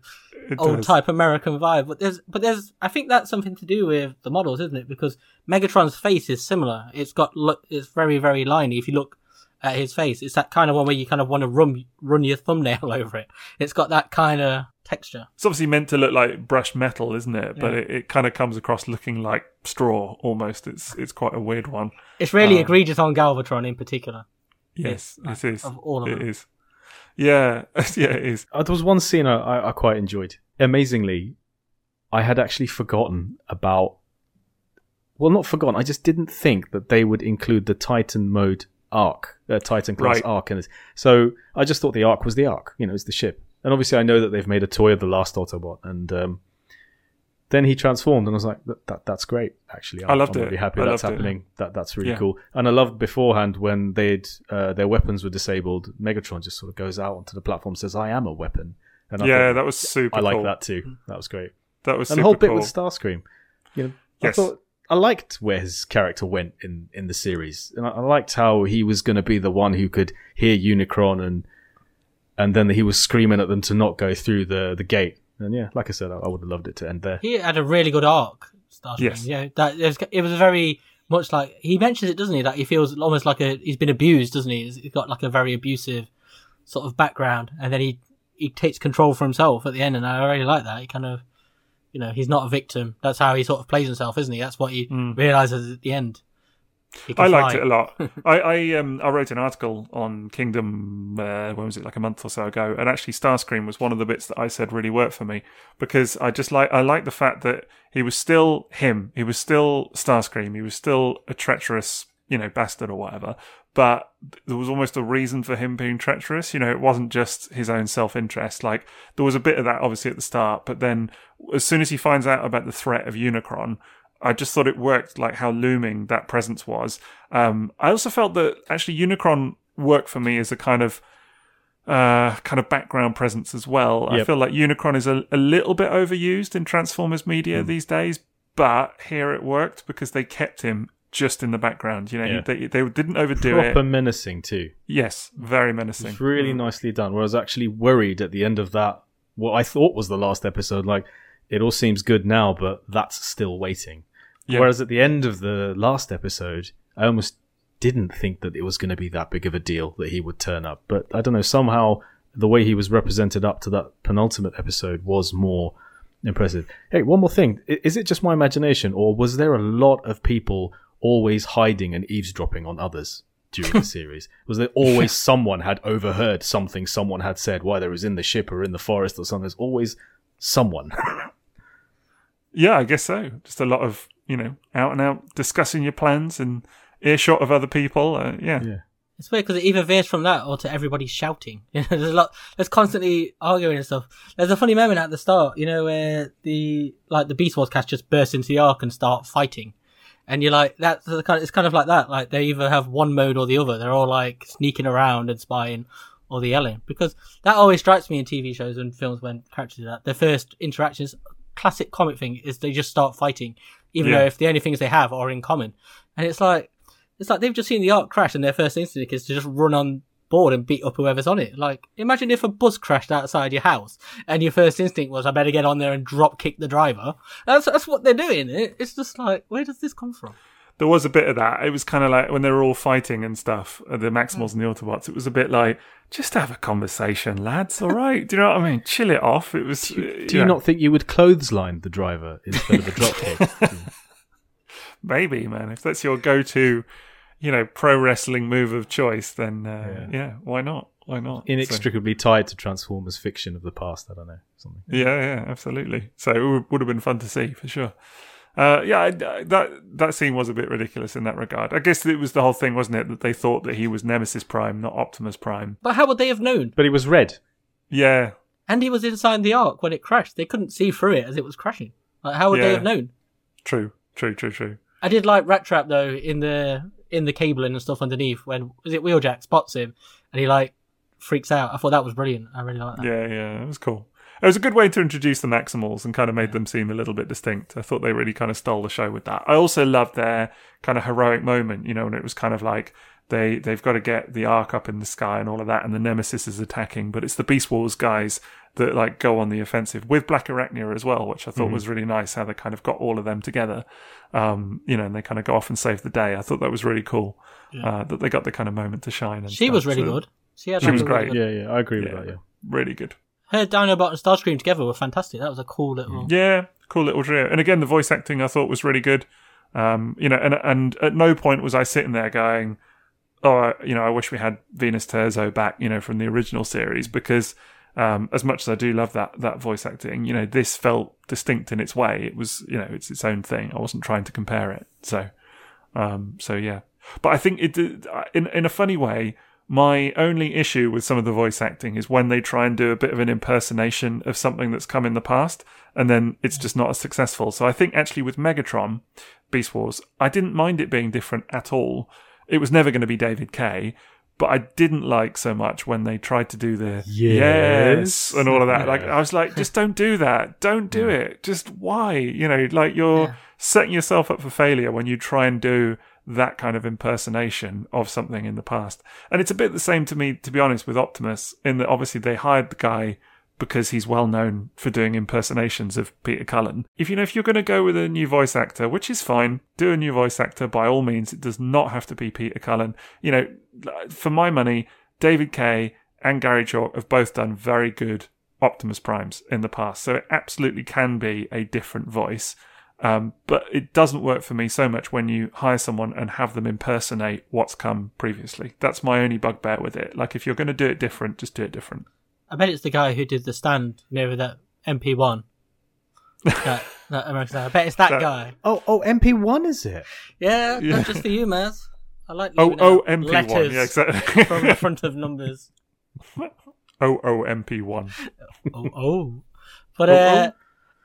old does. type American vibe. But there's, but there's, I think that's something to do with the models, isn't it? Because Megatron's face is similar. It's got look, it's very, very liney. If you look at his face, it's that kind of one where you kind of want to run, run your thumbnail over it. It's got that kind of texture. It's obviously meant to look like brushed metal, isn't it? But it, it kind of comes across looking like straw almost. It's it's quite a weird one. It's really Um, egregious on Galvatron in particular. Yes, Yes, it is. of all of It them. is. Yeah, yeah, it is. Uh, there was one scene I, I, I quite enjoyed. Amazingly, I had actually forgotten about. Well, not forgotten. I just didn't think that they would include the Titan mode Ark, uh, Titan class Right. Ark in it. So I just thought the Ark was the Ark. You know, it's the ship. And obviously, I know that they've made a toy of the last Autobot, and um, then he transformed, and I was like, that, that that's great. Actually, I'm, I loved I'm it. really happy I that's loved it. happening. That that's really Yeah. cool. And I loved beforehand when they'd uh, their weapons were disabled. Megatron just sort of goes out onto the platform, says, "I am a weapon." And I Yeah, thought- that was super. I like cool. that too. That was great. That was And super the whole bit cool. with Starscream. You know, Yes. I thought I liked where his character went in in the series, and I, I liked how he was going to be the one who could hear Unicron, and and then he was screaming at them to not go through the the gate. And yeah, like I said, I, I would have loved it to end there. He had a really good arc. Starscream. Yes. Yeah, that it was, it was very much like he mentions it, doesn't he? That he feels almost like a he's been abused, doesn't he? He's got like a very abusive sort of background, and then he he takes control for himself at the end, and I really like that. He kind of, you know, he's not a victim. That's how he sort of plays himself, isn't he? That's what he mm. realizes at the end. I liked fly. it a lot. I I, um, I wrote an article on Kingdom. Uh, when was it? Like a month or so ago. And actually, Starscream was one of the bits that I said really worked for me because I just like I like the fact that he was still him. He was still Starscream. He was still a treacherous, you know, bastard or whatever. But there was almost a reason for him being treacherous. You know, it wasn't just his own self interest. Like there was a bit of that obviously at the start, but then as soon as he finds out about the threat of Unicron. I just thought it worked, like how looming that presence was. Um, I also felt that actually Unicron worked for me as a kind of uh, kind of background presence as well. I feel like Unicron is a, a little bit overused in Transformers Hmm. media these days, but here it worked because they kept him just in the background. You know, Yeah. they they didn't overdo it. Proper menacing too. Yes, very menacing. It's really nicely done. Where I was actually worried at the end of that, what I thought was the last episode, like it all seems good now, but that's still waiting. Yeah. Whereas at the end of the last episode, I almost didn't think that it was going to be that big of a deal that he would turn up. But I don't know, somehow the way he was represented up to that penultimate episode was more impressive. Hey, one more thing. Is it just my imagination, or was there a lot of people always hiding and eavesdropping on others during the series? Was there always someone had overheard something someone had said, whether it was in the ship or in the forest or something? There's always someone. Yeah, I guess so. Just a lot of you know out and out discussing your plans and earshot of other people. Uh, yeah. Yeah. It's weird because it either veers from that or to everybody shouting. You know, there's a lot, there's constantly arguing and stuff. There's a funny moment at the start, you know, where the, like, the Beast Wars cast just burst into the ark and start fighting. And you're like, that's the kind of, it's kind of like that. Like, they either have one mode or the other. They're all like sneaking around and spying or the yelling. Because that always strikes me in TV shows and films when characters do that. Their first interactions, classic comic thing, is they just start fighting, even Yeah. though if the only things they have are in common. And it's like, it's like they've just seen the ark crash and their first instinct is to just run on board and beat up whoever's on it. Like, imagine if a bus crashed outside your house and your first instinct was, I better get on there and drop kick the driver. That's, that's what they're doing. It, it's just like, where does this come from? There was a bit of that. It was kind of like when they were all fighting and stuff, uh, the Maximals and the Autobots. It was a bit like, just have a conversation, lads. All right, do you know what I mean? Chill it off. It was. Do you not think you would clothesline the driver instead of a dropkick? Maybe, man. If that's your go-to, you know, pro wrestling move of choice, then uh, yeah. why not? Why not? So- Inextricably tied to Transformers fiction of the past. I don't know something. Yeah, yeah, absolutely. So it would have been fun to see for sure. Uh, yeah, I, I- that that scene was a bit ridiculous in that regard. I guess it was the whole thing, wasn't it, that they thought that he was Nemesis Prime, not Optimus Prime. But how would they have known? But he was red. Yeah, And he was inside the ark when it crashed. They couldn't see through it as it was crashing. Like, how would they have known? true, true, true, true. I did like Rattrap though in the in the cabling and stuff underneath when was it Wheeljack spots him and he like freaks out. I thought that was brilliant. I really like that. Yeah, yeah, it was cool. It was a good way to introduce the Maximals and kind of made them seem a little bit distinct. I thought they really kind of stole the show with that. I also loved their kind of heroic moment, you know, when it was kind of like they they've got to get the Ark up in the sky and all of that, and the Nemesis is attacking, but it's the Beast Wars guys that like go on the offensive with Blackarachnia as well, which I thought was really nice how they kind of got all of them together. Um, you know, and they kind of go off and save the day. I thought that was really cool. Uh, that they got the kind of moment to shine. And She stuff. was really So, good. She, had She was a really great. Yeah, yeah, I agree Yeah. with that. Yeah. Really good. Her Dinobot and Starscream together were fantastic. That was a cool little. Yeah, cool little trio. And again, the voice acting I thought was really good. Um, you know, and and at no point was I sitting there going, "Oh, you know, I wish we had Venus Terzo back," you know, from the original series, because um, as much as I do love that that voice acting, you know, this felt distinct in its way. It was, you know, it's its own thing. I wasn't trying to compare it. So, um, so yeah. But I think it in in a funny way. My only issue with some of the voice acting is when they try and do a bit of an impersonation of something that's come in the past, and then it's just not as successful. So I think actually with Megatron, Beast Wars, I didn't mind it being different at all. It was never going to be David Kaye, but I didn't like so much when they tried to do the Yes. and all of that. Like I was like, just don't do that. Don't do it. Just why? You know, like you're setting yourself up for failure when you try and do that kind of impersonation of something in the past. And it's a bit the same to me, to be honest, with Optimus, in that obviously they hired the guy because he's well known for doing impersonations of Peter Cullen. If you know, if you're going to go with a new voice actor, which is fine, do a new voice actor by all means. It does not have to be Peter Cullen. You know, for my money, David Kaye and Gary Chalk have both done very good Optimus Primes in the past, so it absolutely can be a different voice. Um, but it doesn't work for me so much when you hire someone and have them impersonate what's come previously. That's my only bugbear with it. Like, if you're going to do it different, just do it different. I bet it's the guy who did the stand, you know, that MP1. that, that American I bet it's that, That- guy. Oh, oh, MP1 is it? Yeah, Yeah. that's just for you, Maz. I like Oh, leaving oh, out MP1. letters Yeah, exactly. from the front of numbers. oh, oh, MP1. Oh, oh. But Oh, uh,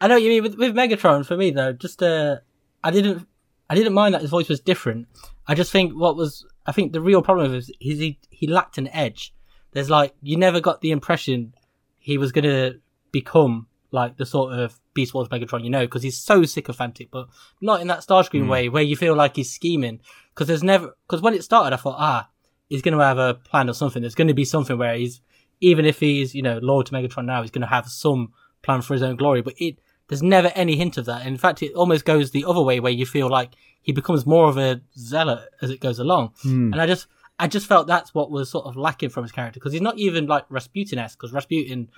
I know what you mean with, with Megatron. For me though, just uh, I didn't, I didn't mind that his voice was different. I just think what was, I think the real problem is he he lacked an edge. There's like you never got the impression he was gonna become like the sort of Beast Wars Megatron, you know, because he's so sycophantic, but not in that Starscream way where you feel like he's scheming. Because there's never, because when it started, I thought, ah, he's going to have a plan or something. There's going to be something where he's, even if he's, you know, loyal to Megatron now, he's going to have some plan for his own glory. But it, there's never any hint of that. In fact, it almost goes the other way where you feel like he becomes more of a zealot as it goes along. Hmm. And I just, I just felt that's what was sort of lacking from his character because he's not even like Rasputin-esque because Rasputin,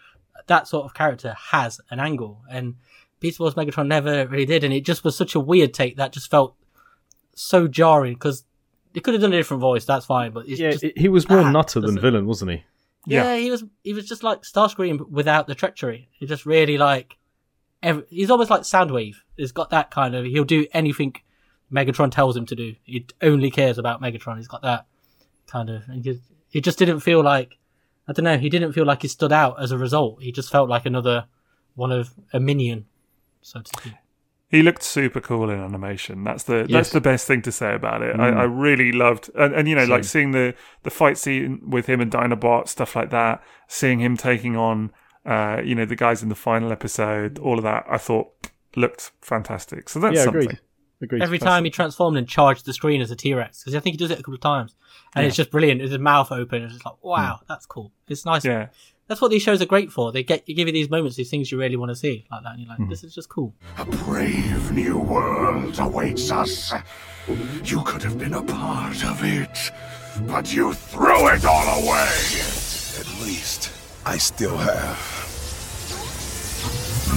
that sort of character has an angle and Beast Wars Megatron never really did. And it just was such a weird take that just felt so jarring because they could have done a different voice. That's fine. But it's Yeah, just, he was more nutter than villain, wasn't he? yeah, he was, he was just like Starscream without the treachery. He just really like, every, he's almost like Soundwave. He's got that kind of, he'll do anything Megatron tells him to do. He only cares about Megatron. He's got that kind of, and just, it just didn't feel like, I don't know, he didn't feel like he stood out as a result. He just felt like another one of a minion, so to speak. He looked super cool in animation. That's the that's the best thing to say about it. I, mm. I really loved, and, and you know, like seeing the the fight scene with him and Dinobot, stuff like that. Seeing him taking on, uh, you know, the guys in the final episode, mm. all of that. I thought looked fantastic. So that's yeah, something. agreed. Agreed. Every time he transformed and charged the screen as a T Rex, because I think he does it a couple of times, and it's just brilliant. With his mouth open, it's just like, wow, mm. that's cool. It's nice. Yeah. That's what these shows are great for. They get you give you these moments, these things you really want to see, like that, and you're like, mm. this is just cool. A brave new world awaits us. You could have been a part of it, but you threw it all away. At least I still have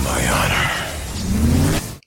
my honor.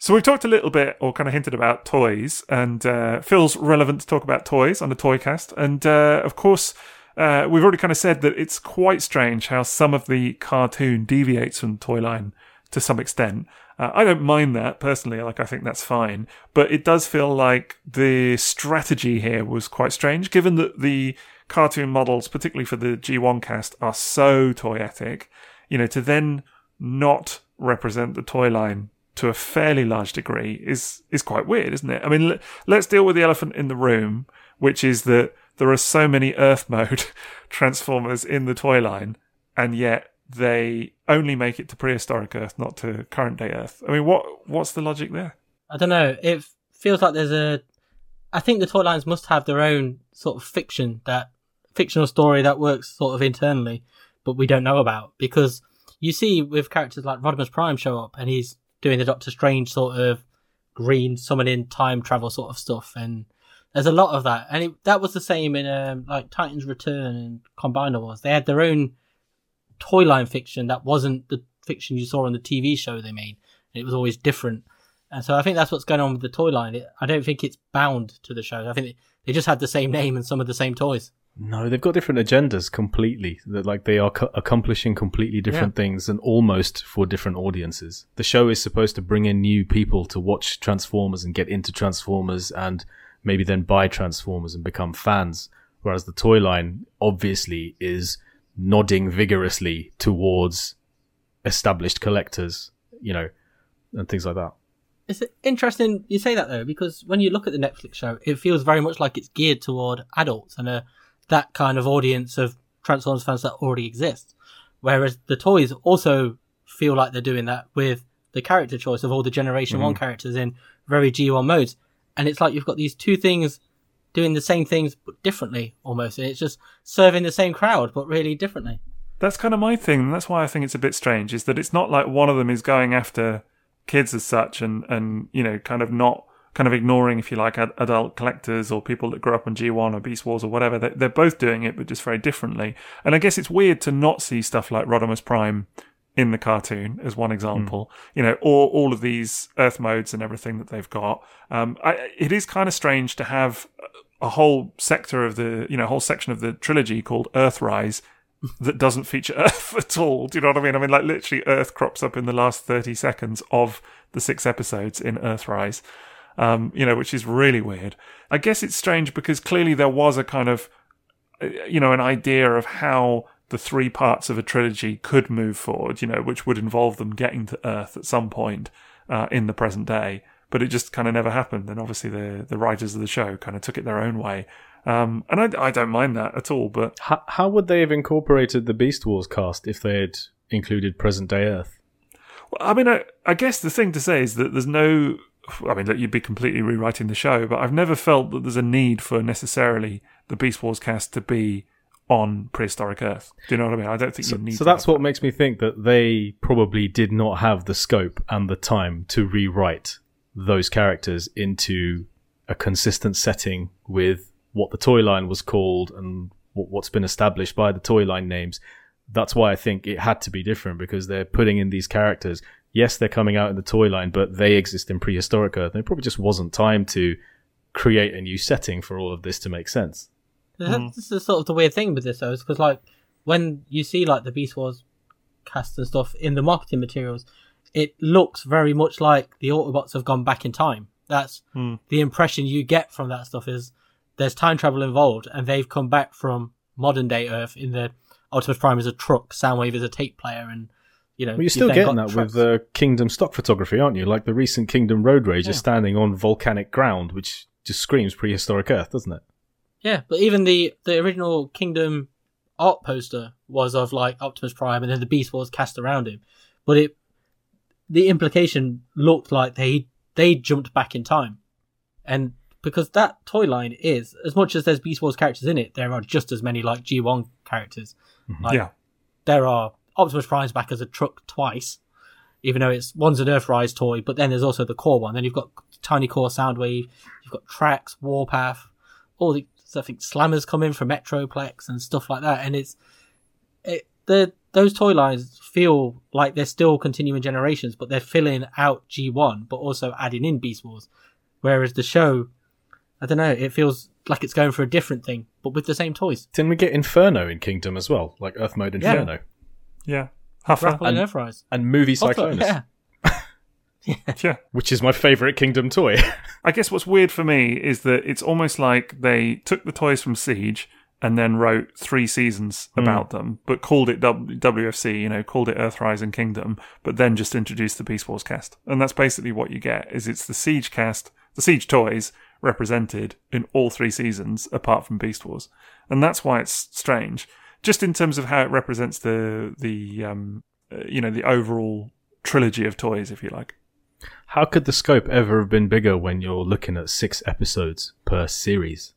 So we've talked a little bit, or kind of hinted about toys, and uh, feels relevant to talk about toys on the Toycast. And uh, of course, uh, we've already kind of said that it's quite strange how some of the cartoon deviates from the toy line to some extent. Uh, I don't mind that personally; like I think that's fine. But it does feel like the strategy here was quite strange, given that the cartoon models, particularly for the G1 cast, are so toyetic. You know, to then not represent the toy line to a fairly large degree is is quite weird, isn't it? I mean, let's deal with the elephant in the room, which is that there are so many Earth mode transformers in the toy line, and yet they only make it to prehistoric Earth, not to current day Earth. I mean, what what's the logic there? I don't know. It feels like there's a. I think the toy lines must have their own sort of fiction that fictional story that works sort of internally, but we don't know about because you see with characters like Rodimus Prime show up and he's doing the Doctor Strange sort of green summoning time travel sort of stuff and there's a lot of that and it, that was the same in um, like Titans Return and Combiner Wars. They had their own toy line fiction that wasn't the fiction you saw on the TV show they made. It was always different. And so I think that's what's going on with the toy line. It, I don't think it's bound to the show. I think they, they just had the same name and some of the same toys. No, they've got different agendas completely. That like they are co- accomplishing completely different things and almost for different audiences. The show is supposed to bring in new people to watch Transformers and get into Transformers and maybe then buy Transformers and become fans. Whereas the toy line obviously is nodding vigorously towards established collectors, you know, and things like that. It's interesting you say that though, because when you look at the Netflix show, it feels very much like it's geared toward adults and a, that kind of audience of Transformers fans that already exists. Whereas the toys also feel like they're doing that with the character choice of all the Generation 1 mm-hmm. characters in very G1 modes. And it's like you've got these two things doing the same things but differently almost. And it's just serving the same crowd but really differently. That's kind of my thing. and That's why I think it's a bit strange. Is that it's not like one of them is going after kids as such, and and you know, kind of not kind of ignoring, if you like, ad- adult collectors or people that grew up on G1 or Beast Wars or whatever. They, they're both doing it, but just very differently. And I guess it's weird to not see stuff like Rodimus Prime in the cartoon as one example. You know, or all of these Earth modes and everything that they've got. Um, I, it is kind of strange to have a whole sector of the, you know, whole section of the trilogy called Earthrise that doesn't feature Earth at all. Do you know what I mean? I mean, like literally, Earth crops up in the last thirty seconds of the six episodes in Earthrise. Um, you know, which is really weird. I guess it's strange because clearly there was a kind of, uh, you know, an idea of how the three parts of a trilogy could move forward. You know, which would involve them getting to Earth at some point uh, in the present day. But it just kind of never happened, and obviously the the writers of the show kind of took it their own way. Um, and I, I don't mind that at all. But How, how would they have incorporated the Beast Wars cast if they had included present day Earth? Well, I mean, I, I guess the thing to say is that there's no. I mean, that you'd be completely rewriting the show, but I've never felt that there's a need for necessarily the Beast Wars cast to be on prehistoric Earth. Do you know what I mean? I don't think So, you need. so that's have what makes me think that they probably did not have the scope and the time to rewrite those characters into a consistent setting with what the toy line was called and what's been established by the toy line names. That's why I think it had to be different because they're putting in these characters. Yes, they're coming out in the toy line, but they exist in prehistoric Earth. There probably just wasn't time to create a new setting for all of this to make sense. This is hmm. sort of the weird thing with this, though, is because like when you see like the Beast Wars cast and stuff in the marketing materials, it looks very much like the Autobots have gone back in time. That's hmm. the impression you get from that stuff is there's time travel involved, and they've come back from modern day Earth in the Optimus Prime is a truck, Soundwave is a tape player, and you know Well, you're still getting that trucks. with uh, Kingdom stock photography, aren't you? Like the recent Kingdom Road Rage is standing on volcanic ground, which just screams prehistoric Earth, doesn't it? Yeah, but even the the original Kingdom art poster was of like Optimus Prime, and then the Beast Wars cast around him. But it, the implication looked like they they jumped back in time, and because that toy line is as much as there's Beast Wars characters in it, there are just as many like G1 characters. Like, Yeah. there are Optimus Prime's back as a truck twice, even though it's one's an Earthrise toy, but then there's also the core one. Then you've got Tiny Core Soundwave, you've got Tracks, Warpath, all the I think Slammers come in from Metroplex and stuff like that, and it's it the those toy lines feel like they're still continuing generations, but they're filling out G1, but also adding in Beast Wars. Whereas the show, I don't know, it feels like it's going for a different thing, but with the same toys. Didn't we get Inferno in Kingdom as well? Like Earth Mode. Inferno. Yeah. Huffer. Grapple and And- Earthrise. And Movie Also, Cyclonus, yeah. Yeah. which is my favourite Kingdom toy. I guess what's weird for me is that it's almost like they took the toys from Siege and then wrote three seasons hmm. about them, but called it W- WFC, you know, called it Earthrise and Kingdom, but then just introduced the Beast Wars cast. And that's basically what you get, is it's the Siege cast, the Siege toys represented in all three seasons apart from Beast Wars. And that's why it's strange. Just in terms of how it represents the, the, um, uh, you know, the overall trilogy of toys, if you like. How could the scope ever have been bigger when you're looking at six episodes per series?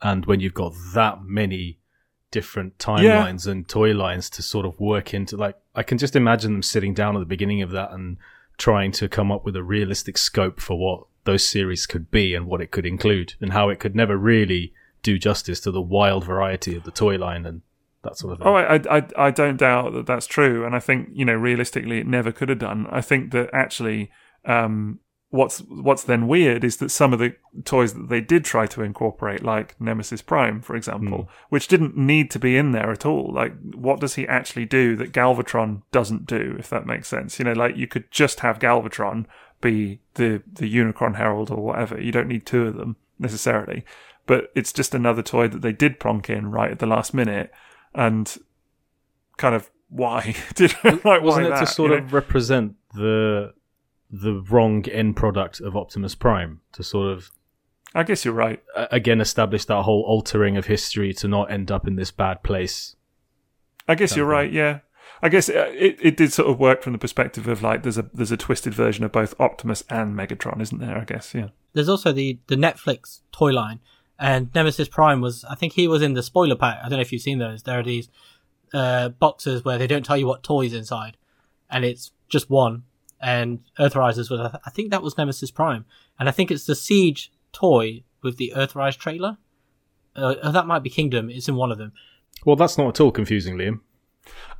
And when you've got that many different timelines and toy lines to sort of work into, like, I can just imagine them sitting down at the beginning of that and trying to come up with a realistic scope for what those series could be and what it could include and how it could never really do justice to the wild variety of the toy line and that sort of thing. Oh, I, I, I- don't doubt that that's true, and I think you know realistically it never could have done. I think that actually, um, what's what's then weird is that some of the toys that they did try to incorporate, like Nemesis Prime, for example, which didn't need to be in there at all. Like, what does he actually do that Galvatron doesn't do? If that makes sense, you know, like you could just have Galvatron be the the Unicron Herald or whatever. You don't need two of them necessarily, but it's just another toy that they did plonk in right at the last minute and kind of why did like why Wasn't it that, to sort you know? of represent the the wrong end product of Optimus Prime to sort of I guess you're right. uh, again establish that whole altering of history to not end up in this bad place. I guess you're right. Yeah. I guess uh, it, it did sort of work from the perspective of like there's a there's a twisted version of both Optimus and Megatron, isn't there? I guess yeah. There's also the, the Netflix toy line, and Nemesis Prime was, I think he was in the spoiler pack. I don't know if you've seen those. There are these uh, boxes where they don't tell you what toys inside, and it's just one. And Earthrisers was, I think that was Nemesis Prime, and I think it's the Siege toy with the Earthrise trailer. Uh, uh, that might be Kingdom. It's in one of them. Well, that's not at all confusing, Liam.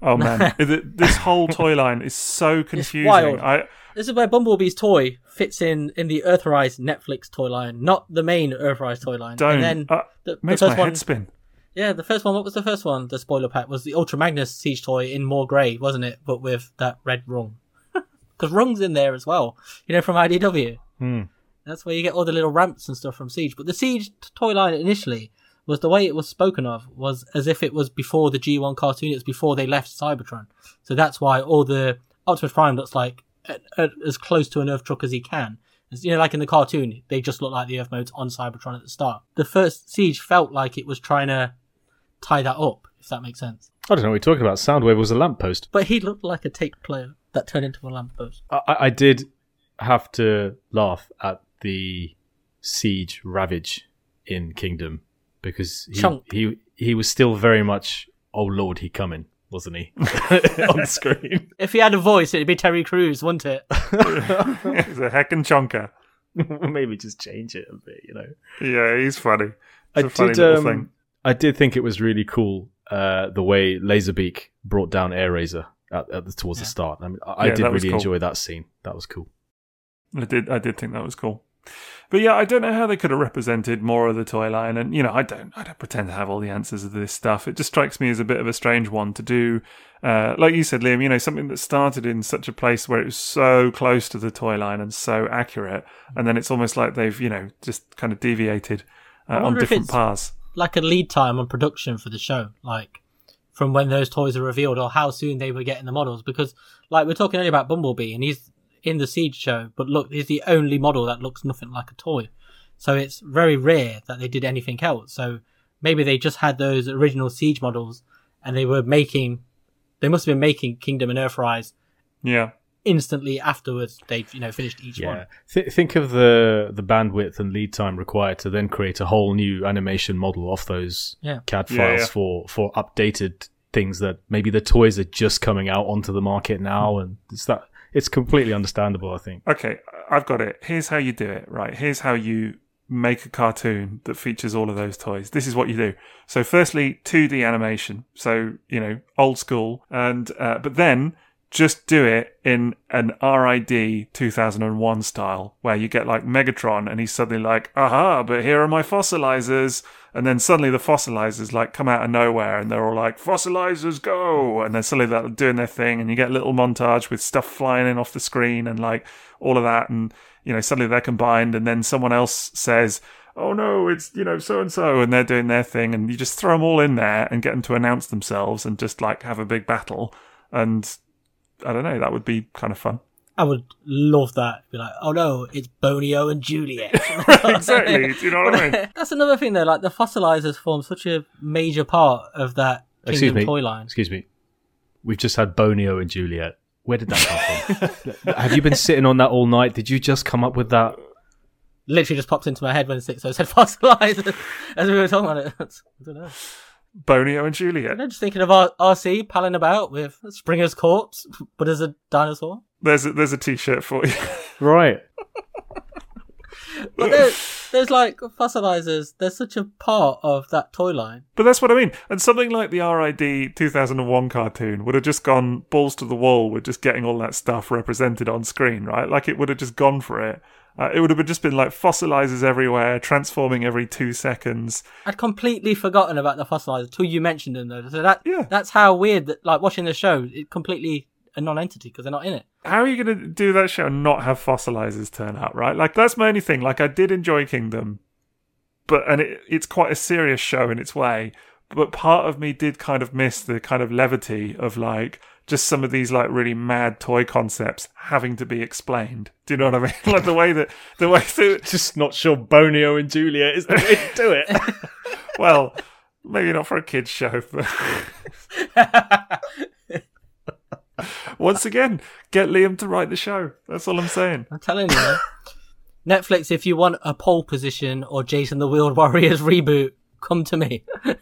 Oh man, this whole toy line is so confusing. wild. I This is where Bumblebee's toy fits in in the Earthrise Netflix toy line, not the main Earthrise toy line. don't. And then uh, the, the makes my one, head spin. Yeah, the first one. What was the first one? The spoiler pack was the Ultra Magnus Siege toy in more grey, wasn't it? But with that red rung, because rung's in there as well. You know, from IDW. Hmm. That's where you get all the little ramps and stuff from Siege. But the Siege toy line initially was the way it was spoken of was as if it was before the G1 cartoon. It was before they left Cybertron. So that's why all the Optimus Prime looks like uh, uh, as close to an Earth truck as he can. As, you know, like in the cartoon, they just look like the Earth modes on Cybertron at the start. The first Siege felt like it was trying to tie that up, if that makes sense. I don't know what you're talking about. Soundwave was a lamppost. But he looked like a tape player. that turned into a lamppost. I, I did have to laugh at the siege ravage in Kingdom because he, Chunk. he he was still very much oh lord he coming wasn't he on screen If he had a voice, it'd be Terry Crews, wouldn't it? He's a heckin' chonker. maybe just change it a bit you know Yeah, he's funny. I It's a funny did um, thing. I did think it was really cool uh, the way Laserbeak brought down Airazor at, at the, towards the start. I mean, I, I did really cool. enjoy that scene. That was cool. I did. I did think that was cool. But yeah, I don't know how they could have represented more of the toy line, and you know, I don't. I don't pretend to have all the answers of this stuff. It just strikes me as a bit of a strange one to do. Uh, like you said, Liam, you know, something that started in such a place where it was so close to the toy line and so accurate, and then it's almost like they've, you know, just kind of deviated uh, on different paths. Like a lead time on production for the show, like from when those toys are revealed or how soon they were getting the models. Because, like, we're talking earlier about Bumblebee, and he's in the Siege show, but look, he's the only model that looks nothing like a toy. So it's very rare that they did anything else. So maybe they just had those original Siege models, and they were making, they must have been making Kingdom and Earthrise Yeah, instantly afterwards. they've you know, finished each one. Yeah. Th- think of the the bandwidth and lead time required to then create a whole new animation model off those Yeah. CAD Yeah, files yeah. for for updated things that maybe the toys are just coming out onto the market now, and it's that it's completely understandable. I think. Okay, I've got it. Here's how you do it, right? Here's how you make a cartoon that features all of those toys. This is what you do. So, firstly, 2D animation. So, you know, old school. And, uh, but then just do it in an RID 2001 style where you get like Megatron and he's suddenly like, aha, but here are my fossilizers. And then suddenly the fossilizers like come out of nowhere and they're all like, fossilizers go. And then suddenly they're doing their thing and you get a little montage with stuff flying in off the screen and like all of that. And, you know, suddenly they're combined and then someone else says, oh no, it's, you know, so and so. And they're doing their thing. And you just throw them all in there and get them to announce themselves and just like have a big battle. And I don't know, that would be kind of fun. I would love that. Be like, oh no, it's Bonio and Juliet. exactly. Do you know what I mean? That's another thing though. Like the fossilizers form such a major part of that Excuse Kingdom me. toy line. Excuse me. We've just had Bonio and Juliet. Where did that come from? Have you been sitting on that all night? Did you just come up with that? Literally just popped into my head when Sixo said fossilizers as we were talking about it. That's- I don't know. Bonio and Juliet. I'm just thinking of R- Arcee palling about with Springer's corpse, but as a dinosaur. There's a, there's a t-shirt for you. Right. But there's, there's like fossilizers. They're such a part of that toy line. But that's what I mean. And something like the RID 2001 cartoon would have just gone balls to the wall with just getting all that stuff represented on screen, right? Like it would have just gone for it. Uh, it would have just been like fossilizers everywhere, transforming every two seconds. I'd completely forgotten about the fossilizer till you mentioned them though. So that Yeah. that's how weird that like watching the show, it completely a non-entity because they're not in it. How are you going to do that show and not have fossilizers turn up, right? Like that's my only thing. Like I did enjoy Kingdom, but and it, it's quite a serious show in its way. But part of me did kind of miss the kind of levity of like just some of these like really mad toy concepts having to be explained. Do you know what I mean? like the way that the way that Just not sure Bonio and Juliet is the way to do it. well, maybe not for a kids show, but once again, get Liam to write the show. That's all I'm saying. I'm telling you. Netflix, if you want a pole position or Jayce and the Wheeled Warriors reboot, come to me.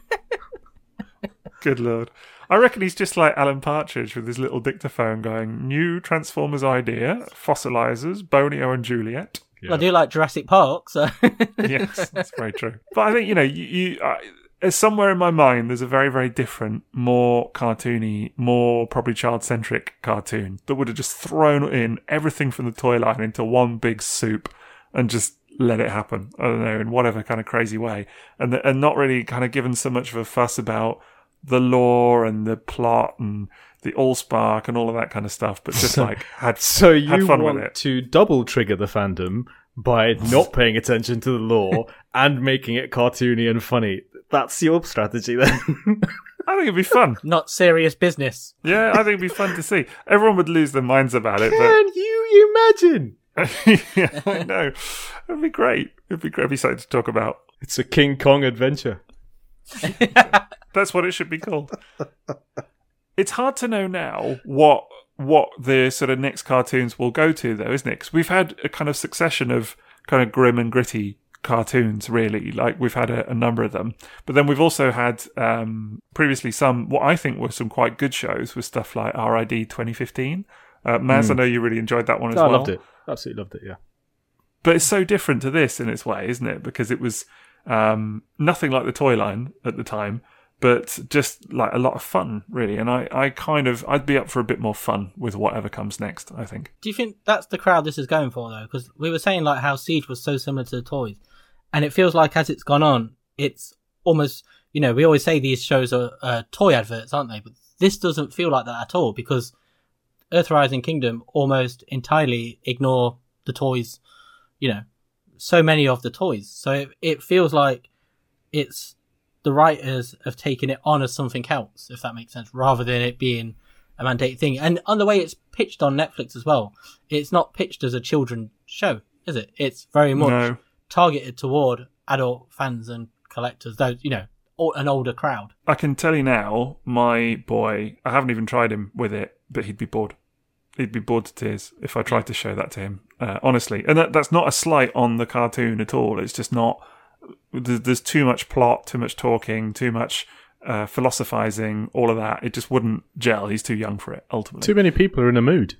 Good lord. I reckon he's just like Alan Partridge with his little dictaphone going, New Transformers idea, fossilizers, Bonio and Juliet. I do like Jurassic Park, so yes, that's very true. But I think, you know, you, you I, Uh, somewhere in my mind, there's a very, very different, more cartoony, more probably child centric cartoon that would have just thrown in everything from the toy line into one big soup and just let it happen. I don't know, in whatever kind of crazy way. And, the, and not really kind of given so much of a fuss about the lore and the plot and the allspark and all of that kind of stuff, but just like had, So had you fun want with it. to double trigger the fandom by not paying attention to the lore and making it cartoony and funny. That's your strategy then. I think it'd be fun. not serious business. Yeah, I think it'd be fun to see. Everyone would lose their minds about it, but Can you imagine? yeah, I know. It'd be great. It'd be great. It'd be something to talk about. It's a King Kong adventure. That's what it should be called. it's hard to know now what what the sort of next cartoons will go to, though, isn't it? Because we've had a kind of succession of kind of grim and gritty cartoons, really. Like we've had a, a number of them, but then we've also had um, previously some what I think were some quite good shows with stuff like RID 2015. Uh, Maz, I know you really enjoyed that one as. I well. loved it. Absolutely loved it. Yeah. But it's so different to this in its way, isn't it? Because it was um, nothing like the toy line at the time, but just like a lot of fun, really. And I, I kind of, I'd be up for a bit more fun with whatever comes next. I think. Do you think that's the crowd this is going for though? Because we were saying like how Siege was so similar to the toys, and it feels like as it's gone on, it's almost you know we always say these shows are uh, toy adverts, aren't they? But this doesn't feel like that at all because Earthrise and Kingdom almost entirely ignore the toys. You know, so many of the toys, so it, it feels like it's the writers have taken it on as something else, if that makes sense, rather than it being a mandated thing. And on the way it's pitched on Netflix as well, it's not pitched as a children show, is it? It's very much No. Targeted toward adult fans and collectors, those you know, an older crowd. I can tell you now, my boy, I haven't even tried him with it, but he'd be bored. He'd be bored to tears if I tried to show that to him, uh, honestly. And that, that's not a slight on the cartoon at all. It's just not. There's, there's too much plot, too much talking, too much uh, philosophizing, all of that. It just wouldn't gel. He's too young for it, ultimately. Too many people are in a mood.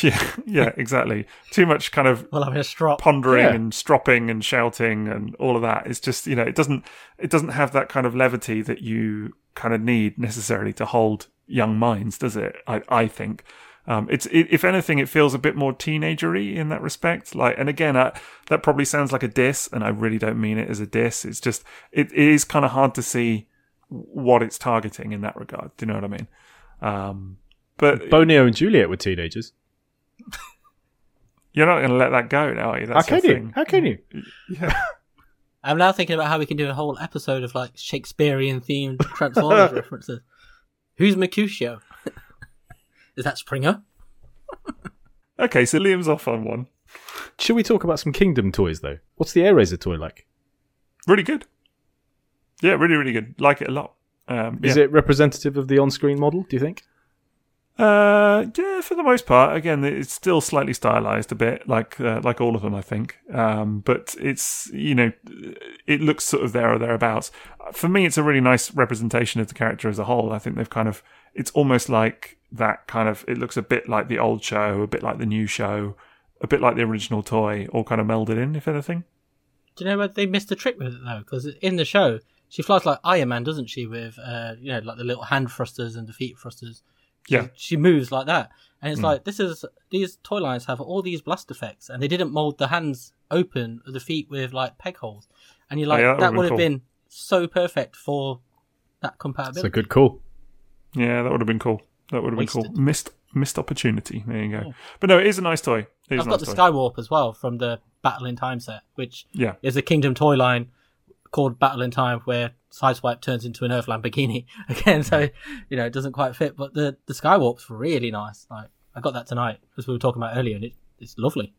Yeah, yeah, exactly. Too much kind of Well, having a strop. pondering Yeah. and stropping and shouting and all of that. It's just you know it doesn't it doesn't have that kind of levity that you kind of need necessarily to hold young minds, does it? I I think. Um, it's it, if anything, it feels a bit more teenagery in that respect. Like, and again, I, that probably sounds like a diss, and I really don't mean it as a diss. It's just it, it is kind of hard to see what it's targeting in that regard. Do you know what I mean? Um, but Bonio and Juliet were teenagers. You're not going to let that go now, are you? How That's can your you? thing. How can you? I'm now thinking about how we can do a whole episode of like Shakespearean themed Transformers references. Who's Mercutio? is that Springer? Okay, so Liam's off on one. Should we talk about some Kingdom toys though? What's the Airazor toy like? Really good. Yeah, really, really good. Like it a lot. Um, Is yeah. it representative of the on-screen model? Do you think? Uh, yeah, for the most part. Again, it's still slightly stylized a bit, like uh, like all of them, I think. Um, but it's you know, it looks sort of there or thereabouts. For me, it's a really nice representation of the character as a whole. I think they've kind of, it's almost like that kind of. It looks a bit like the old show, a bit like the new show, a bit like the original toy, all kind of melded in, if anything. Do you know what they missed a trick with it though? Because in the show, she flies like Iron Man, doesn't she? With uh, you know, like the little hand thrusters and the feet thrusters. She, Yeah. she moves like that, and it's hmm. like this is these toy lines have all these blast effects, and they didn't mold the hands open or the feet with like peg holes, and you're like yeah, that that would've would have been been so perfect for that compatibility. It's a good call. Yeah, that would have been cool. That would have been cool. Missed missed opportunity. There you go. But no, it is a nice toy. It is I've a got nice the toy. Skywarp as well from the Battle in Time set, which Yeah. is a Kingdom toy line called Battle in Time, where Sideswipe turns into an Earth Lamborghini again. So you know it doesn't quite fit, but the the Skywarp's really nice. Like I got that tonight as we were talking about earlier, and it, it's lovely.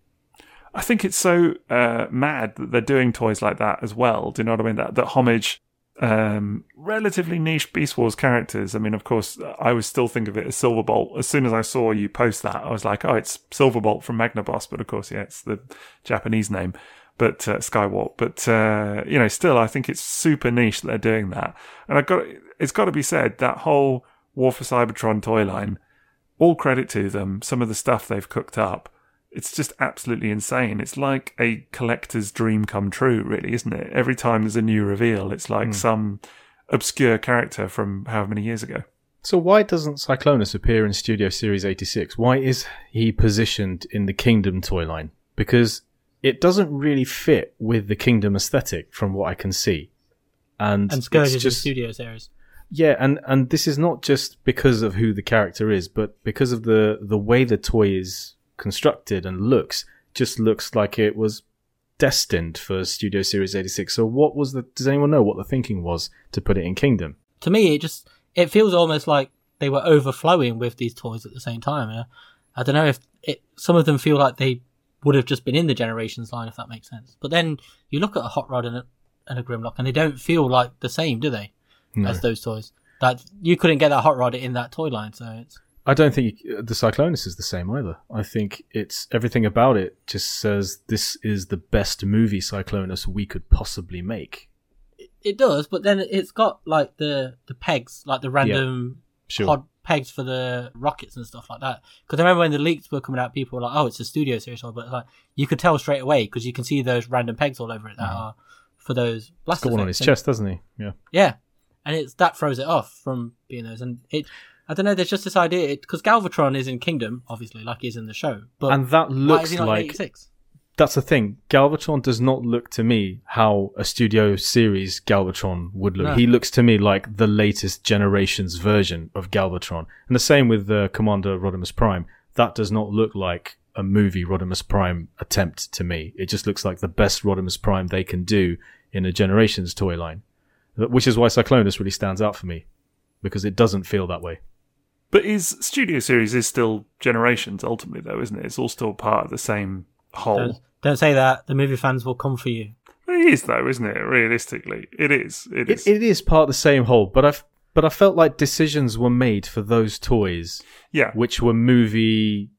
I think it's so uh, mad that they're doing toys like that as well. Do you know what I mean? That that homage um, relatively niche Beast Wars characters. I mean, of course, I would still think of it as Silverbolt. As soon as I saw you post that, I was like, oh, it's Silverbolt from Magnaboss. But of course, yeah, it's the Japanese name, but uh, Skywarp. But uh, you know, still, I think it's super niche that they're doing that. And I got it's got to be said that whole War for Cybertron toy line. All credit to them. Some of the stuff they've cooked up it's just absolutely insane. It's like a collector's dream come true, really, isn't it? Every time there's a new reveal, it's like some obscure character from however many years ago. So why doesn't Cyclonus appear in Studio Series 86? Why is he positioned in the Kingdom toy line? Because it doesn't really fit with the Kingdom aesthetic from what I can see. And, And Scourge it's is just in Studio series. yeah, and and this is not just because of who the character is, but because of the the way the toy is constructed and looks. Just looks like it was destined for Studio Series 86. So what was the does anyone know what the thinking was to put it in Kingdom? To me, it just it feels almost like they were overflowing with these toys at the same time. I don't know if it, some of them feel like they would have just been in the Generations line, if that makes sense. But then you look at a Hot Rod and a, and a Grimlock, and they don't feel like the same, do they? As those toys. That you couldn't get that Hot Rod in that toy line, so it's I don't think uh, the Cyclonus is the same either. I think it's everything about it just says this is the best movie Cyclonus we could possibly make. It does, but then it's got like the the pegs, like the random Sure. pod pegs for the rockets and stuff like that. Because I remember when the leaks were coming out, people were like, "Oh, it's a studio series," but like you could tell straight away because you can see those random pegs all over it that mm. are for those blaster Got one on his. And- chest, doesn't he? Yeah. Yeah, and it's that throws it off from being those, and it. I don't know. There's just this idea because Galvatron is in Kingdom, obviously, like he's in the show, but And that looks is he not like 86? That's the thing. Galvatron does not look to me how a studio series Galvatron would look. No. He looks to me like the latest generation's version of Galvatron. And the same with uh, Commander Rodimus Prime. That does not look like a movie Rodimus Prime attempt to me. It just looks like the best Rodimus Prime they can do in a generation's toy line. Which is why Cyclonus really stands out for me. Because it doesn't feel that way. But his studio series is still Generations ultimately, though, isn't it? It's all still part of the same whole. Don't, don't say that. The movie fans will come for you. It is, though, isn't it? Realistically, it is. It is. It, it is part of the same hole, but I've but I felt like decisions were made for those toys yeah, which were movie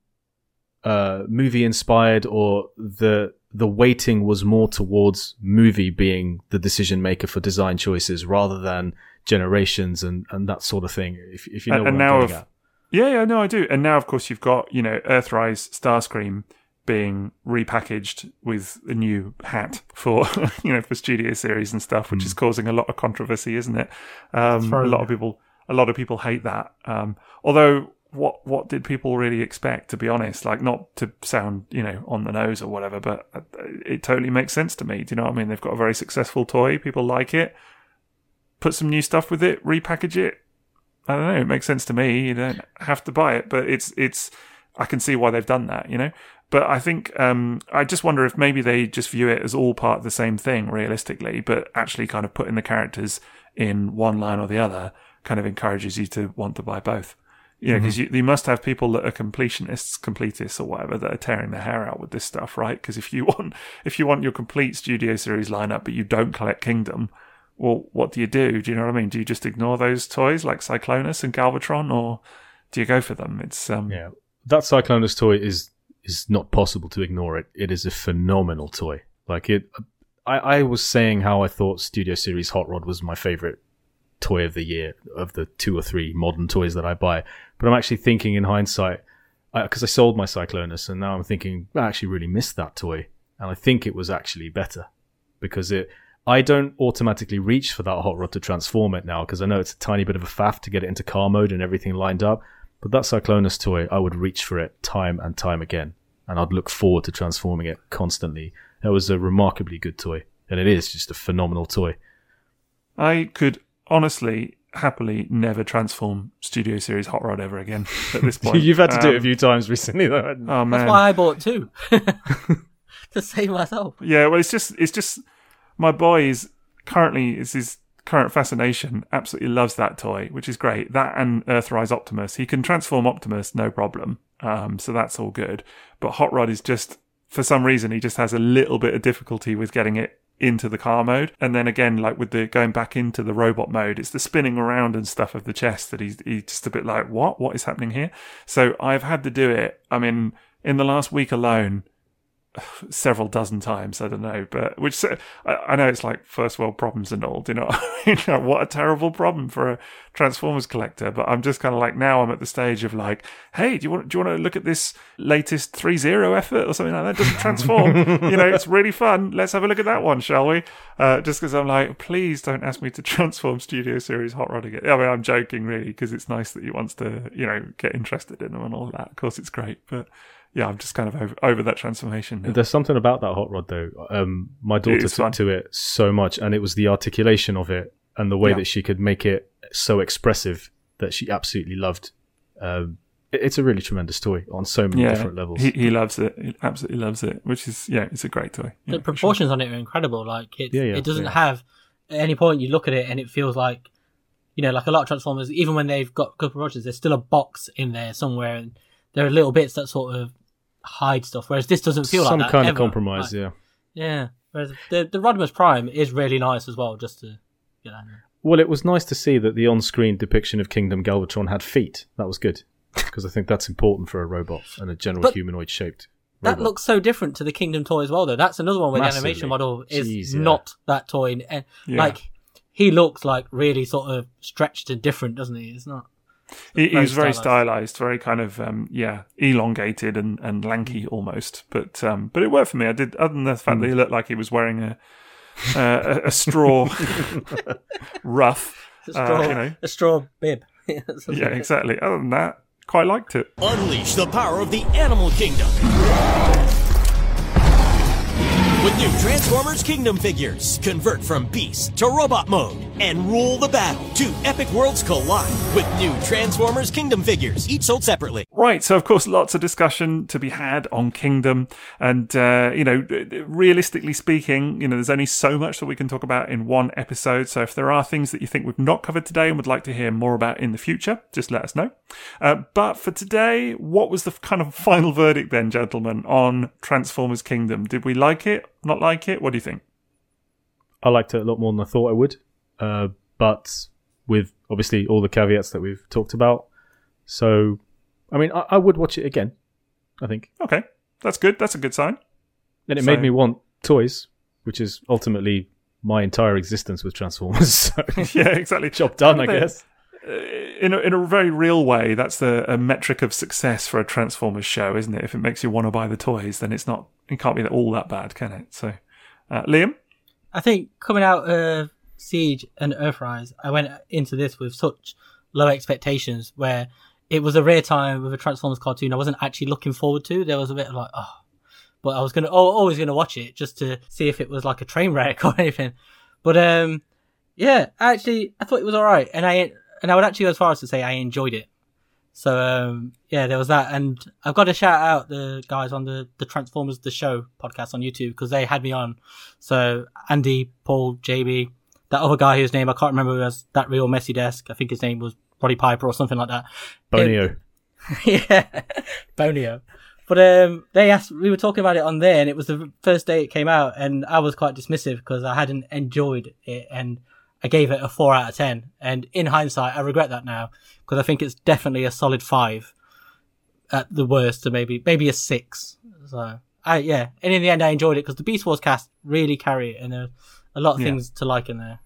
uh movie inspired or the the weighting was more towards movie being the decision maker for design choices rather than generations and and that sort of thing if if you know and, what and I'm now, of, at. yeah, yeah, no, I do. And now, of course, you've got you know Earthrise Starscream being repackaged with a new hat for you know for studio series and stuff, which is causing a lot of controversy, isn't it? Um, a lot of people, a lot of people hate that. Um, although, what what did people really expect? To be honest, like not to sound you know on the nose or whatever, but uh, it totally makes sense to me. Do you know what I mean? They've got a very successful toy, people like it. Put some new stuff with it, repackage it, I don't know. It makes sense to me. You don't have to buy it, but it's it's. I can see why they've done that, you know. But I think um, I just wonder if maybe they just view it as all part of the same thing, realistically, but actually kind of putting the characters in one line or the other kind of encourages you to want to buy both. You know, because you, you must have people that are completionists, completists, or whatever, that are tearing their hair out with this stuff, right? Because if you want, if you want your complete studio series lineup, but you don't collect Kingdom, well, what do you do? Do you know what I mean? Do you just ignore those toys like Cyclonus and Galvatron, or do you go for them? It's um, yeah that cyclonus toy is is not possible to ignore it. It is a phenomenal toy. Like it i i was saying how i thought studio series hot rod was my favorite toy of the year of the two or three modern toys that i buy. But i'm actually thinking in hindsight because I, sold my cyclonus and now i'm thinking i actually really missed that toy. And i think it was actually better because it I don't automatically reach for that hot rod to transform it now because I know it's a tiny bit of a faff to get it into car mode and everything lined up. But that Cyclonus toy, I would reach for it time and time again, and I'd look forward to transforming it constantly. It was a remarkably good toy, and it is just a phenomenal toy. I could honestly, happily never transform Studio Series Hot Rod ever again at this point. You've had to do it a Um, few times recently, though. hadn't you? Oh man, That's why I bought two to save myself. Yeah, well, it's just it's just my boy is currently it's his current fascination. Absolutely loves that toy, which is great. That and Earthrise Optimus, he can transform Optimus no problem. Um, so that's all good. But Hot Rod is just for some reason he just has a little bit of difficulty with getting it into the car mode. And then again, like with the going back into the robot mode, it's the spinning around and stuff of the chest that he's he's just a bit like, what? What is happening here? So I've had to do it. I mean, in the last week alone, several dozen times. I don't know, but which I, I know it's like first world problems and all. Do you know? What, I mean? What a terrible problem for a Transformers collector. But I'm just kind of like now I'm at the stage of like, hey, do you want do you want to look at this latest three zero effort or something like that? Doesn't transform. you know, it's really fun. Let's have a look at that one, shall we? Uh, just because I'm like, please don't ask me to transform Studio Series Hot Rod again. I mean, I'm joking really because it's nice that he wants to you know get interested in them and all that. Of course, it's great, but yeah, I'm just kind of over, over that transformation. now. There's something about that hot rod though. Um, my daughter is took fun. to it so much, and it was the articulation of it and the way Yeah. that she could make it so expressive that she absolutely loved. Um, it- it's a really tremendous toy on so many different levels. He, he loves it. He absolutely loves it. Which is yeah, it's a great toy. Yeah, the for sure. proportions on it are incredible. Like it, Yeah, yeah, it doesn't yeah. have at any point you look at it and it feels like, you know, like a lot of Transformers. Even when they've got good proportions, there's still a box in there somewhere, and there are little bits that sort of hide stuff. Whereas this doesn't feel Some like that kind of compromise, Like, yeah. yeah. Whereas the the Rodimus Prime is really nice as well. Just to get that. there. Well, it was nice to see that the on-screen depiction of Kingdom Galvatron had feet. That was good. because I think that's important for a robot and a general But humanoid shaped. That looks so different to the Kingdom toy as well, though. That's another one where Massively. the animation model is Jeez, yeah. not that toy, and Yeah. like he looks like really sort of stretched and different, doesn't he? It's not. He, he was very stylized. stylized, very kind of um, yeah, elongated and, and lanky almost. But um, but it worked for me. I did. Other than the fact that he looked like he was wearing a uh, a, a straw ruff. A uh, you know. a straw bib. Yeah, exactly. Other than that, quite liked it. Unleash the power of the animal kingdom. With new Transformers Kingdom figures, convert from beast to robot mode and rule the battle. Two epic worlds collide with new Transformers Kingdom figures, each sold separately. Right, so of course, lots of discussion to be had on Kingdom, and uh, you know, realistically speaking, you know, there's only so much that we can talk about in one episode. So if there are things that you think we've not covered today and would like to hear more about in the future, just let us know. Uh, but for today, what was the kind of final verdict then, gentlemen, on Transformers Kingdom? Did we like it? Not like it? What do you think? I liked it a lot more than I thought I would, uh, but with obviously all the caveats that we've talked about. So, I mean, I, I would watch it again. I think, Okay, that's good. That's a good sign. and it So- made me want toys, which is ultimately my entire existence with Transformers. So, yeah, exactly. job done, I guess. In a, in a very real way, that's a metric of success for a Transformers show, isn't it? If it makes you want to buy the toys, then it's not. It can't be all that bad, can it? So, uh, Liam, I think coming out of Siege and Earthrise, I went into this with such low expectations where it was a rare time with a Transformers cartoon I wasn't actually looking forward to. There was a bit of like, oh, but I was gonna, oh, always gonna watch it just to see if it was like a train wreck or anything. But um, yeah, actually, I thought it was all right, and I and I would actually go as far as to say I enjoyed it. So um, yeah, there was that, and I've got to shout out the guys on the the Transformers the Show podcast on YouTube because they had me on. So Andy, Paul, JB, that other guy whose name I can't remember was that real messy desk. I think his name was Roddy Piper or something like that. Bonio. yeah, Bonio. But um, they asked, we were talking about it on there, and it was the first day it came out, and I was quite dismissive because I hadn't enjoyed it, and I gave it a four out of ten. And in hindsight, I regret that now because I think it's definitely a solid five at the worst, or maybe maybe a six. So, I yeah, and in the end, I enjoyed it because the Beast Wars cast really carry it, and there a lot of Yeah. things to like in there.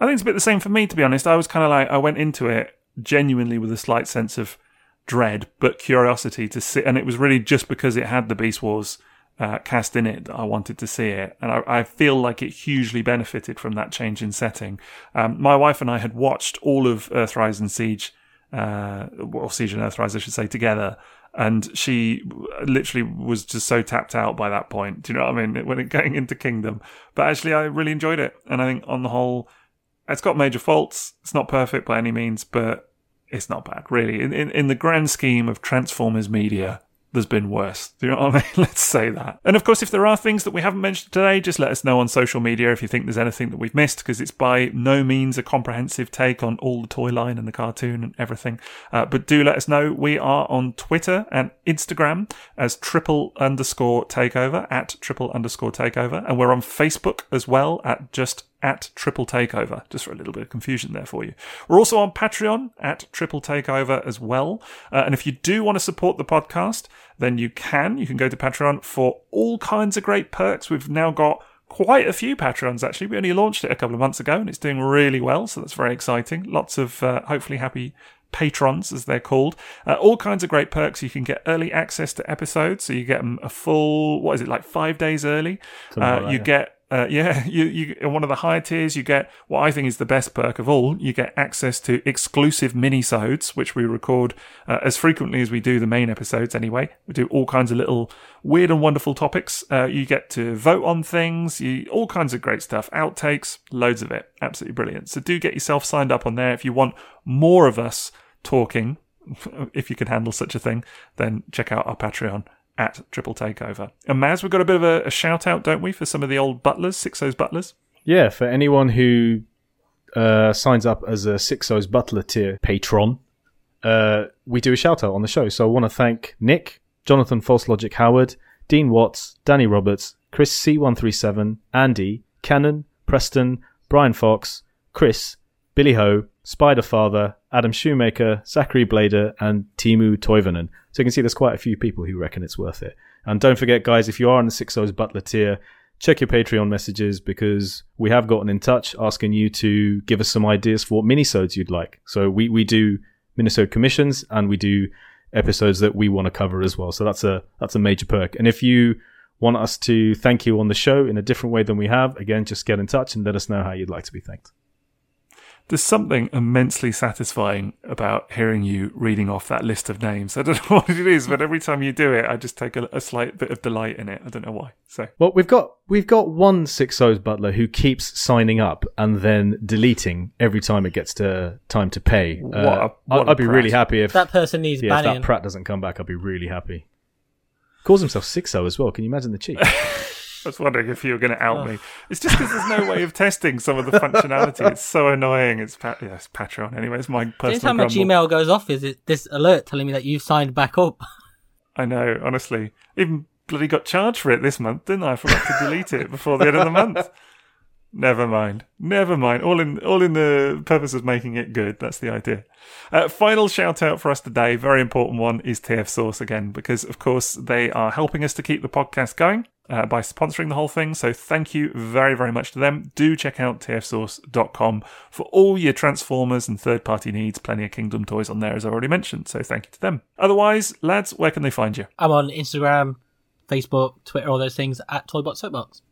I think it's a bit the same for me, to be honest. I was kind of like I went into it genuinely with a slight sense of dread, but curiosity to see, and it was really just because it had the Beast Wars. Uh, cast in it I wanted to see it, and I, I feel like it hugely benefited from that change in setting. Um, my wife and I had watched all of Earthrise and Siege, uh, well, Siege and Earthrise, I should say, together, and she literally was just so tapped out by that point. Do you know what I mean? When it going into Kingdom, but actually, I really enjoyed it, and I think on the whole, it's got major faults. It's not perfect by any means, but it's not bad, really. In, in, in the grand scheme of Transformers media, there's been worse. Do you know what I mean? Let's say that. And of course, if there are things that we haven't mentioned today, just let us know on social media if you think there's anything that we've missed, because it's by no means a comprehensive take on all the toy line and the cartoon and everything. Uh, but do let us know. We are on Twitter and Instagram as triple underscore takeover, at triple underscore takeover. And we're on Facebook as well at just at Triple Takeover, just for a little bit of confusion there for you. We're also on Patreon at Triple Takeover as well. Uh, and if you do want to support the podcast, then you can. You can go to Patreon for all kinds of great perks. We've now got quite a few Patreons actually. We only launched it a couple of months ago and it's doing really well, so that's very exciting. Lots of uh, hopefully happy patrons as they're called uh, all kinds of great perks you can get early access to episodes so you get them a full what is it like five days early uh, like that, you yeah. get uh, yeah, you, you in one of the higher tiers, you get what I think is the best perk of all. You get access to exclusive mini-sodes, which we record uh, as frequently as we do the main episodes. Anyway, we do all kinds of little weird and wonderful topics. Uh, you get to vote on things, you all kinds of great stuff, outtakes, loads of it, absolutely brilliant. So do get yourself signed up on there if you want more of us talking. If you can handle such a thing, then check out our Patreon at Triple Takeover. And Maz, we've got a bit of a, a shout out, don't we, for some of the old butlers, Sixo's butlers? Yeah, for anyone who uh, signs up as a Sixo's Butler tier patron, uh, we do a shout out on the show. So I want to thank Nick, Jonathan False Logic Howard, Dean Watts, Danny Roberts, Chris C137, Andy, Cannon, Preston, Brian Fox, Chris, Billy Ho, Spider Father, Adam Shoemaker, Zachary Blader, and Timu Toivonen. So you can see there's quite a few people who reckon it's worth it. And don't forget, guys, if you are in the Six O's Butler tier, check your Patreon messages because we have gotten in touch asking you to give us some ideas for what minisodes you'd like. So we, we do minisode commissions and we do episodes that we want to cover as well. So that's a that's a major perk. And if you want us to thank you on the show in a different way than we have, again, just get in touch and let us know how you'd like to be thanked. There's something immensely satisfying about hearing you reading off that list of names. I don't know what it is, but every time you do it, I just take a, a slight bit of delight in it. I don't know why. So Well, we've got we've got one six O's butler who keeps signing up and then deleting every time it gets to time to pay. Uh, What a- what I'd, a I'd be really happy if That person needs yeah, if that prat doesn't come back. I'd be really happy. Calls himself six O as well. Can you imagine the cheek? I was wondering if you were going to out me. It's just because there's no way of testing some of the functionality. It's so annoying. It's, pa- yeah, it's Patreon anyway. It's my personal Anytime my grumble. Gmail goes off, is it this alert telling me that you've signed back up? I know, honestly. Even bloody got charged for it this month, didn't I? I forgot to delete it before the end of the month. Never mind. Never mind. All in all in the purpose of making it good. That's the idea. Uh, final shout out for us today, very important one, is TF Source again, because of course they are helping us to keep the podcast going uh, by sponsoring the whole thing. So thank you very, very much to them. Do check out tfsource.com for all your Transformers and third party needs. Plenty of Kingdom toys on there, as I already mentioned. So thank you to them. Otherwise, lads, where can they find you? I'm on Instagram, Facebook, Twitter, all those things at Toybot Soapbox.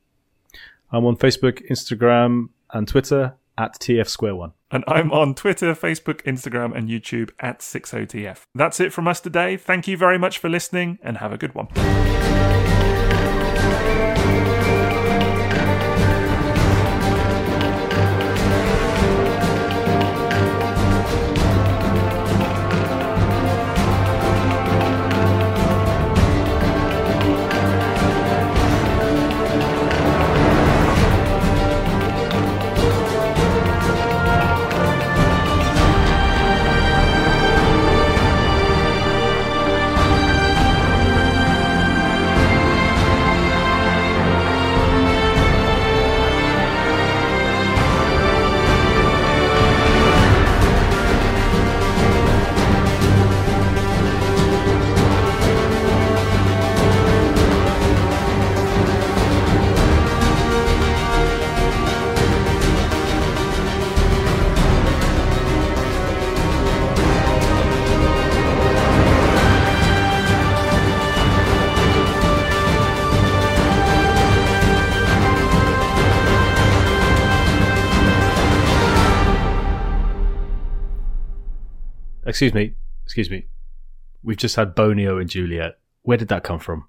I'm on Facebook, Instagram, and Twitter at TF Square One. And I'm on Twitter, Facebook, Instagram, and YouTube at 60TF. That's it from us today. Thank you very much for listening and have a good one. Thank you. Excuse me. Excuse me. We've just had Bonio and Juliet. Where did that come from?